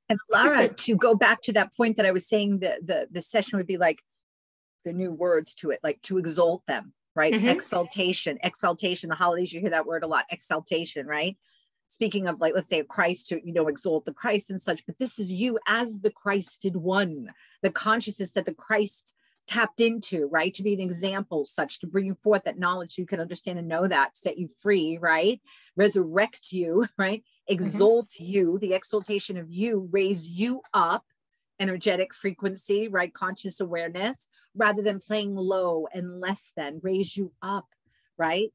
And Lara, *laughs* to go back to that point that I was saying, the the the session would be like the new words to it, like to exalt them, right? Mm-hmm. Exaltation, exaltation. The holidays, you hear that word a lot, exaltation, right? Speaking of like, let's say a Christ to, you know, exalt the Christ and such, but this is you as the Christed one, the consciousness that the Christ tapped into, right? To be an example, such to bring forth that knowledge so you can understand and know that, set you free, right? Resurrect you, *laughs* right? Mm-hmm. Exalt mm-hmm. you, the exaltation of you, raise you up, energetic frequency, right? Conscious awareness, rather than playing low and less than, raise you up, right?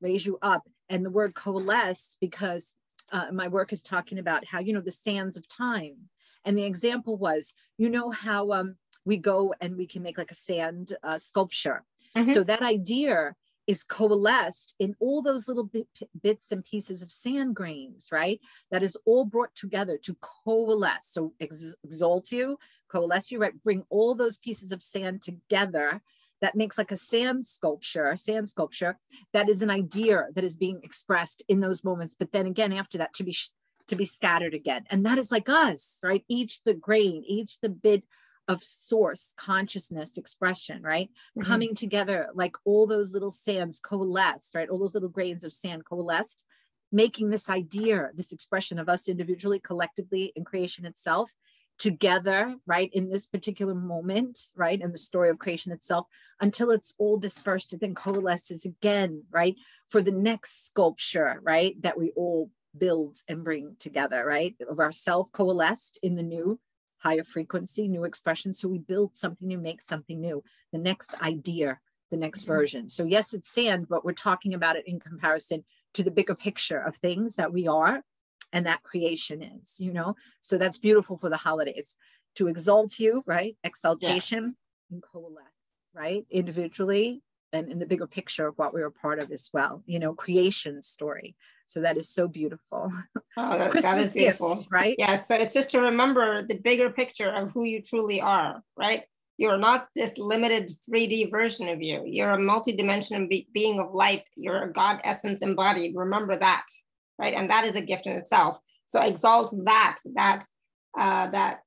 Raise you up. And the word coalesce, because uh, my work is talking about how, you know, the sands of time. And the example was, you know, how um, we go and we can make like a sand uh, sculpture. Mm-hmm. So that idea is coalesced in all those little bit, bits and pieces of sand grains, right? That is all brought together to coalesce. So ex- exalt you, coalesce you, right? Bring all those pieces of sand together. That makes like a sand sculpture, sand sculpture. That is an idea that is being expressed in those moments. But then again, after that, to be to be scattered again, and that is like us, right? Each the grain, each the bit of source consciousness expression right mm-hmm. coming together like all those little sands coalesced right all those little grains of sand coalesced making this idea this expression of us individually collectively in creation itself together, right, in this particular moment, right, in the story of creation itself, until it's all dispersed and then coalesces again, right, for the next sculpture, right, that we all build and bring together, right, of ourself coalesced in the new higher frequency, new expression. So we build something new, make something new, the next idea, the next mm-hmm. version. So yes, it's sand, but we're talking about it in comparison to the bigger picture of things that we are and that creation is, you know? So that's beautiful for the holidays to exalt you, right? Exaltation yeah. and coalesce, right? Individually and in the bigger picture of what we were part of as well, you know, creation story. So that is so beautiful. Oh, that, that is beautiful. Gift, right? Yeah. So it's just to remember the bigger picture of who you truly are, right? You're not this limited 3D version of you. You're a multidimensional be- being of light. You're a God essence embodied. Remember that, right? And that is a gift in itself. So exalt that, that, uh, that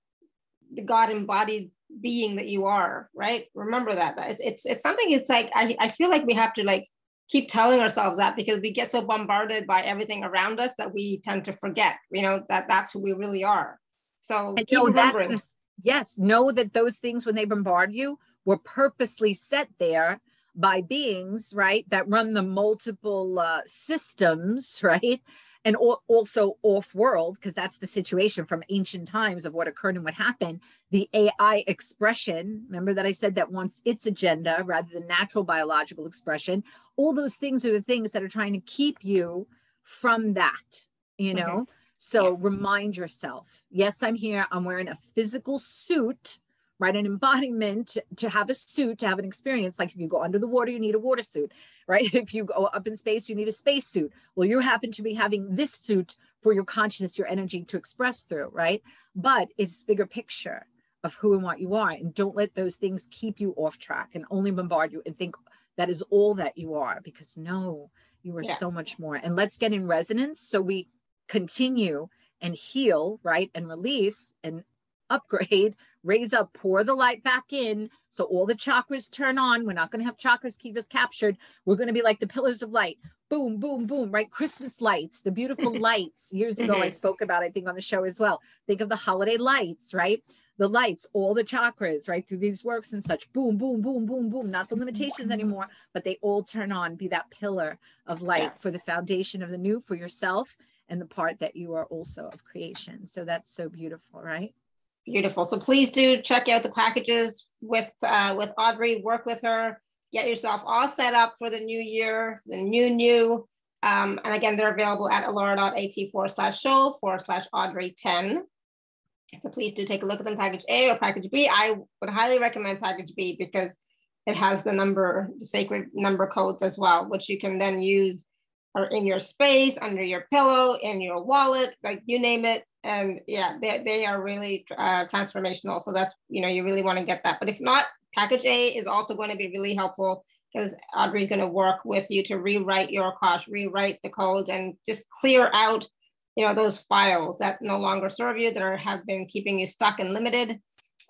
the God embodied being that you are, right? Remember that. It's, it's, it's something, it's like, I, I feel like we have to like keep telling ourselves that because we get so bombarded by everything around us that we tend to forget, you know, that that's who we really are. So and keep no, remembering. The, yes, know that those things, when they bombard you, were purposely set there by beings, right, that run the multiple uh, systems, *laughs* right? And also off world, because that's the situation from ancient times of what occurred and what happened. The AI expression, remember that I said that wants its agenda rather than natural biological expression. All those things are the things that are trying to keep you from that, you know? Okay. So yeah. remind yourself yes, I'm here. I'm wearing a physical suit right? An embodiment to have a suit, to have an experience. Like if you go under the water, you need a water suit, right? *laughs* If you go up in space, you need a space suit. Well, you happen to be having this suit for your consciousness, your energy to express through, right? But it's bigger picture of who and what you are. And don't let those things keep you off track and only bombard you and think that is all that you are, because no, you are yeah. so much more. And let's get in resonance so we continue and heal, right? And release and upgrade, *laughs* raise up, pour the light back in. So all the chakras turn on. We're not going to have chakras keep us captured. We're going to be like the pillars of light. Boom, boom, boom, right? Christmas lights, the beautiful *laughs* lights. Years ago, I mm-hmm. spoke about, I think, on the show as well. Think of the holiday lights, right? The lights, all the chakras, right? Through these works and such. Boom, boom, boom, boom, boom. Not the limitations anymore, but they all turn on. Be that pillar of light yeah. for the foundation of the new for yourself and the part that you are also of creation. So that's so beautiful, right? Beautiful. So please do check out the packages with uh, with Audrey. Work with her. Get yourself all set up for the new year, the new new. Um, and again, they're available at alara.at forward slash show forward slash Audrey 10. So please do take a look at them, package A or package B. I would highly recommend package B because it has the number, the sacred number codes as well, which you can then use or in your space, under your pillow, in your wallet, like you name it. And yeah they, they are really uh, transformational. So that's you know you really want to get that. But if not package a is also going to be really helpful because audrey's going to work with you to rewrite your Akash rewrite the code and just clear out you know those files that no longer serve you that are, have been keeping you stuck and limited.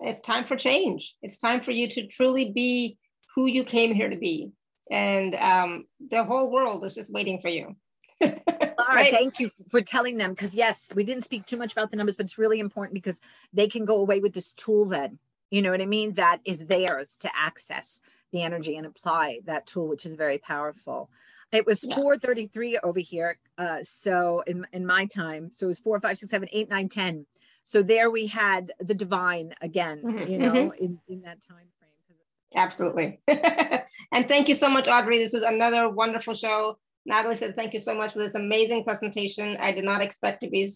It's time for change. It's time for you to truly be who you came here to be and um, the whole world is just waiting for you *laughs* right. thank you for telling them because yes, we didn't speak too much about the numbers, but it's really important because they can go away with this tool then. You know what I mean? That is theirs to access the energy and apply that tool, which is very powerful. It was yeah. 433 over here. Uh, so in, in my time, so it was four, five, six, seven, eight, nine, 10. So there we had the divine again, mm-hmm. you know, mm-hmm. in, in that time. Absolutely. *laughs* and thank you so much, Audrey. This was another wonderful show. Natalie said, thank you so much for this amazing presentation. I did not expect to be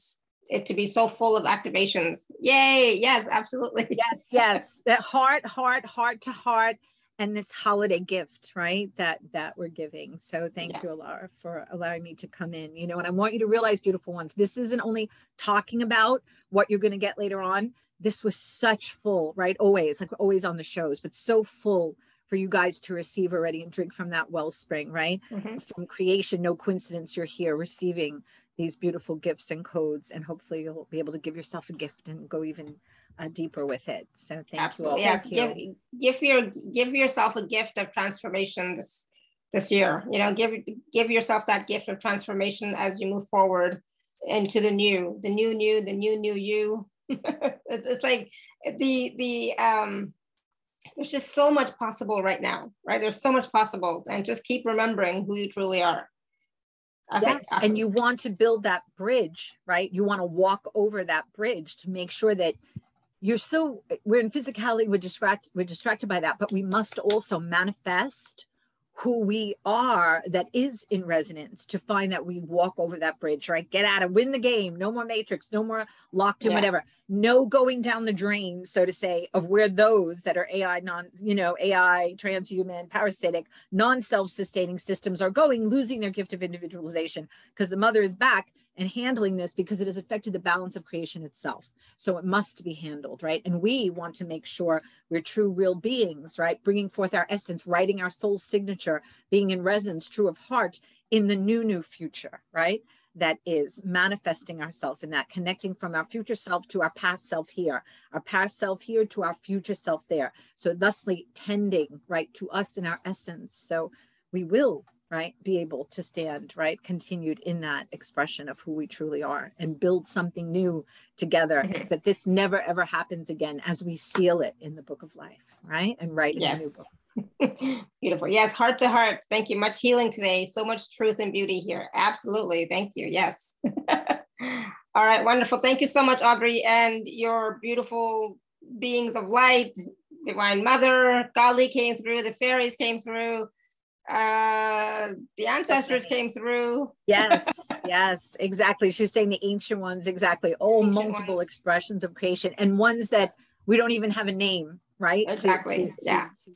it to be so full of activations. Yay. Yes, absolutely. *laughs* Yes, yes. That heart, heart, heart to heart and this holiday gift, right? That that we're giving. So thank yeah. you, Alara, for allowing me to come in. You know, and I want you to realize, beautiful ones, this isn't only talking about what you're going to get later on. This was such full, right? Always, like always on the shows, but so full for you guys to receive already and drink from that wellspring, right? Mm-hmm. From creation, no coincidence you're here receiving these beautiful gifts and codes. And hopefully you'll be able to give yourself a gift and go even uh, deeper with it. So thank Absolutely. you all. Yes. Give, give your give yourself a gift of transformation this this year. You know, give give yourself that gift of transformation as you move forward into the new, the new, new, the new, new you. *laughs* it's, it's like the the um there's just so much possible right now, right? There's so much possible, and just keep remembering who you truly are. yes, awesome. and you want to build that bridge, right? You want to walk over that bridge to make sure that you're so we're in physicality, we're distracted, we're distracted by that, but we must also manifest who we are that is in resonance to find that we walk over that bridge, right? Get out of win the game. No more matrix, no more locked in, yeah. whatever. No going down the drain, so to say, of where those that are AI non, you know, AI, transhuman, parasitic, non-self-sustaining systems are going, losing their gift of individualization because the mother is back and handling this because it has affected the balance of creation itself. So it must be handled, right? And we want to make sure we're true, real beings, right? Bringing forth our essence, writing our soul signature, being in resonance, true of heart in the new, new future, right? That is manifesting ourself in that, connecting from our future self to our past self here, our past self here to our future self there. So, thusly tending, right, to us in our essence. So, we will right be able to stand right continued in that expression of who we truly are and build something new together mm-hmm. that this never ever happens again as we seal it in the book of life right and write yes. *laughs* Beautiful. Yes, heart to heart. Thank you. Much healing today. So much truth and beauty here. Absolutely. Thank you. Yes. *laughs* All right. Wonderful. Thank you so much, Audrey, and your beautiful beings of light, Divine Mother, Kali came through, the fairies came through uh the ancestors came through. Yes *laughs* yes exactly. She's saying the ancient ones exactly. All ancient multiple ones. expressions of creation and ones that we don't even have a name right? Exactly to, to, yeah. to,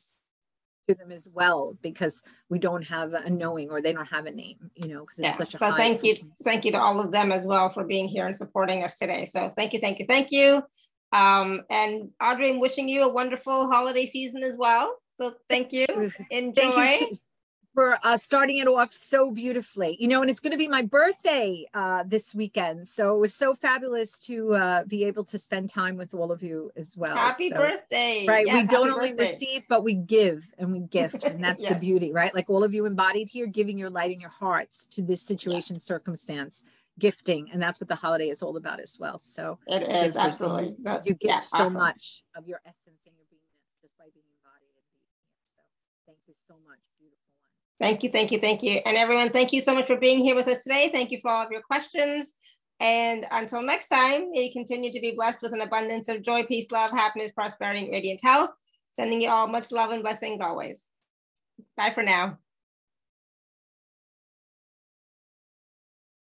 to, them as well because we don't have a knowing or they don't have a name you know because it's yeah. such a so thank you thank you to all of them as well for being here and supporting us today. So thank you thank you thank you. Um and audrey i'm wishing you a wonderful holiday season as well. So thank you. Enjoy thank you for uh, starting it off so beautifully. You know, and it's going to be my birthday uh, this weekend. So it was so fabulous to uh, be able to spend time with all of you as well. Happy so, birthday. Right. Yes, we don't only birthday. receive, but we give and we gift. And that's yes. the beauty, right? Like all of you embodied here, giving your light and your hearts to this situation, yeah. circumstance, gifting. And that's what the holiday is all about as well. So it is absolutely. You give yeah, so awesome. much of your essence and your beingness just by being embodied and being here. So thank you so much. Thank you, thank you, thank you. And everyone, thank you so much for being here with us today. Thank you for all of your questions. And until next time, may you continue to be blessed with an abundance of joy, peace, love, happiness, prosperity, and radiant health. Sending you all much love and blessings always. Bye for now.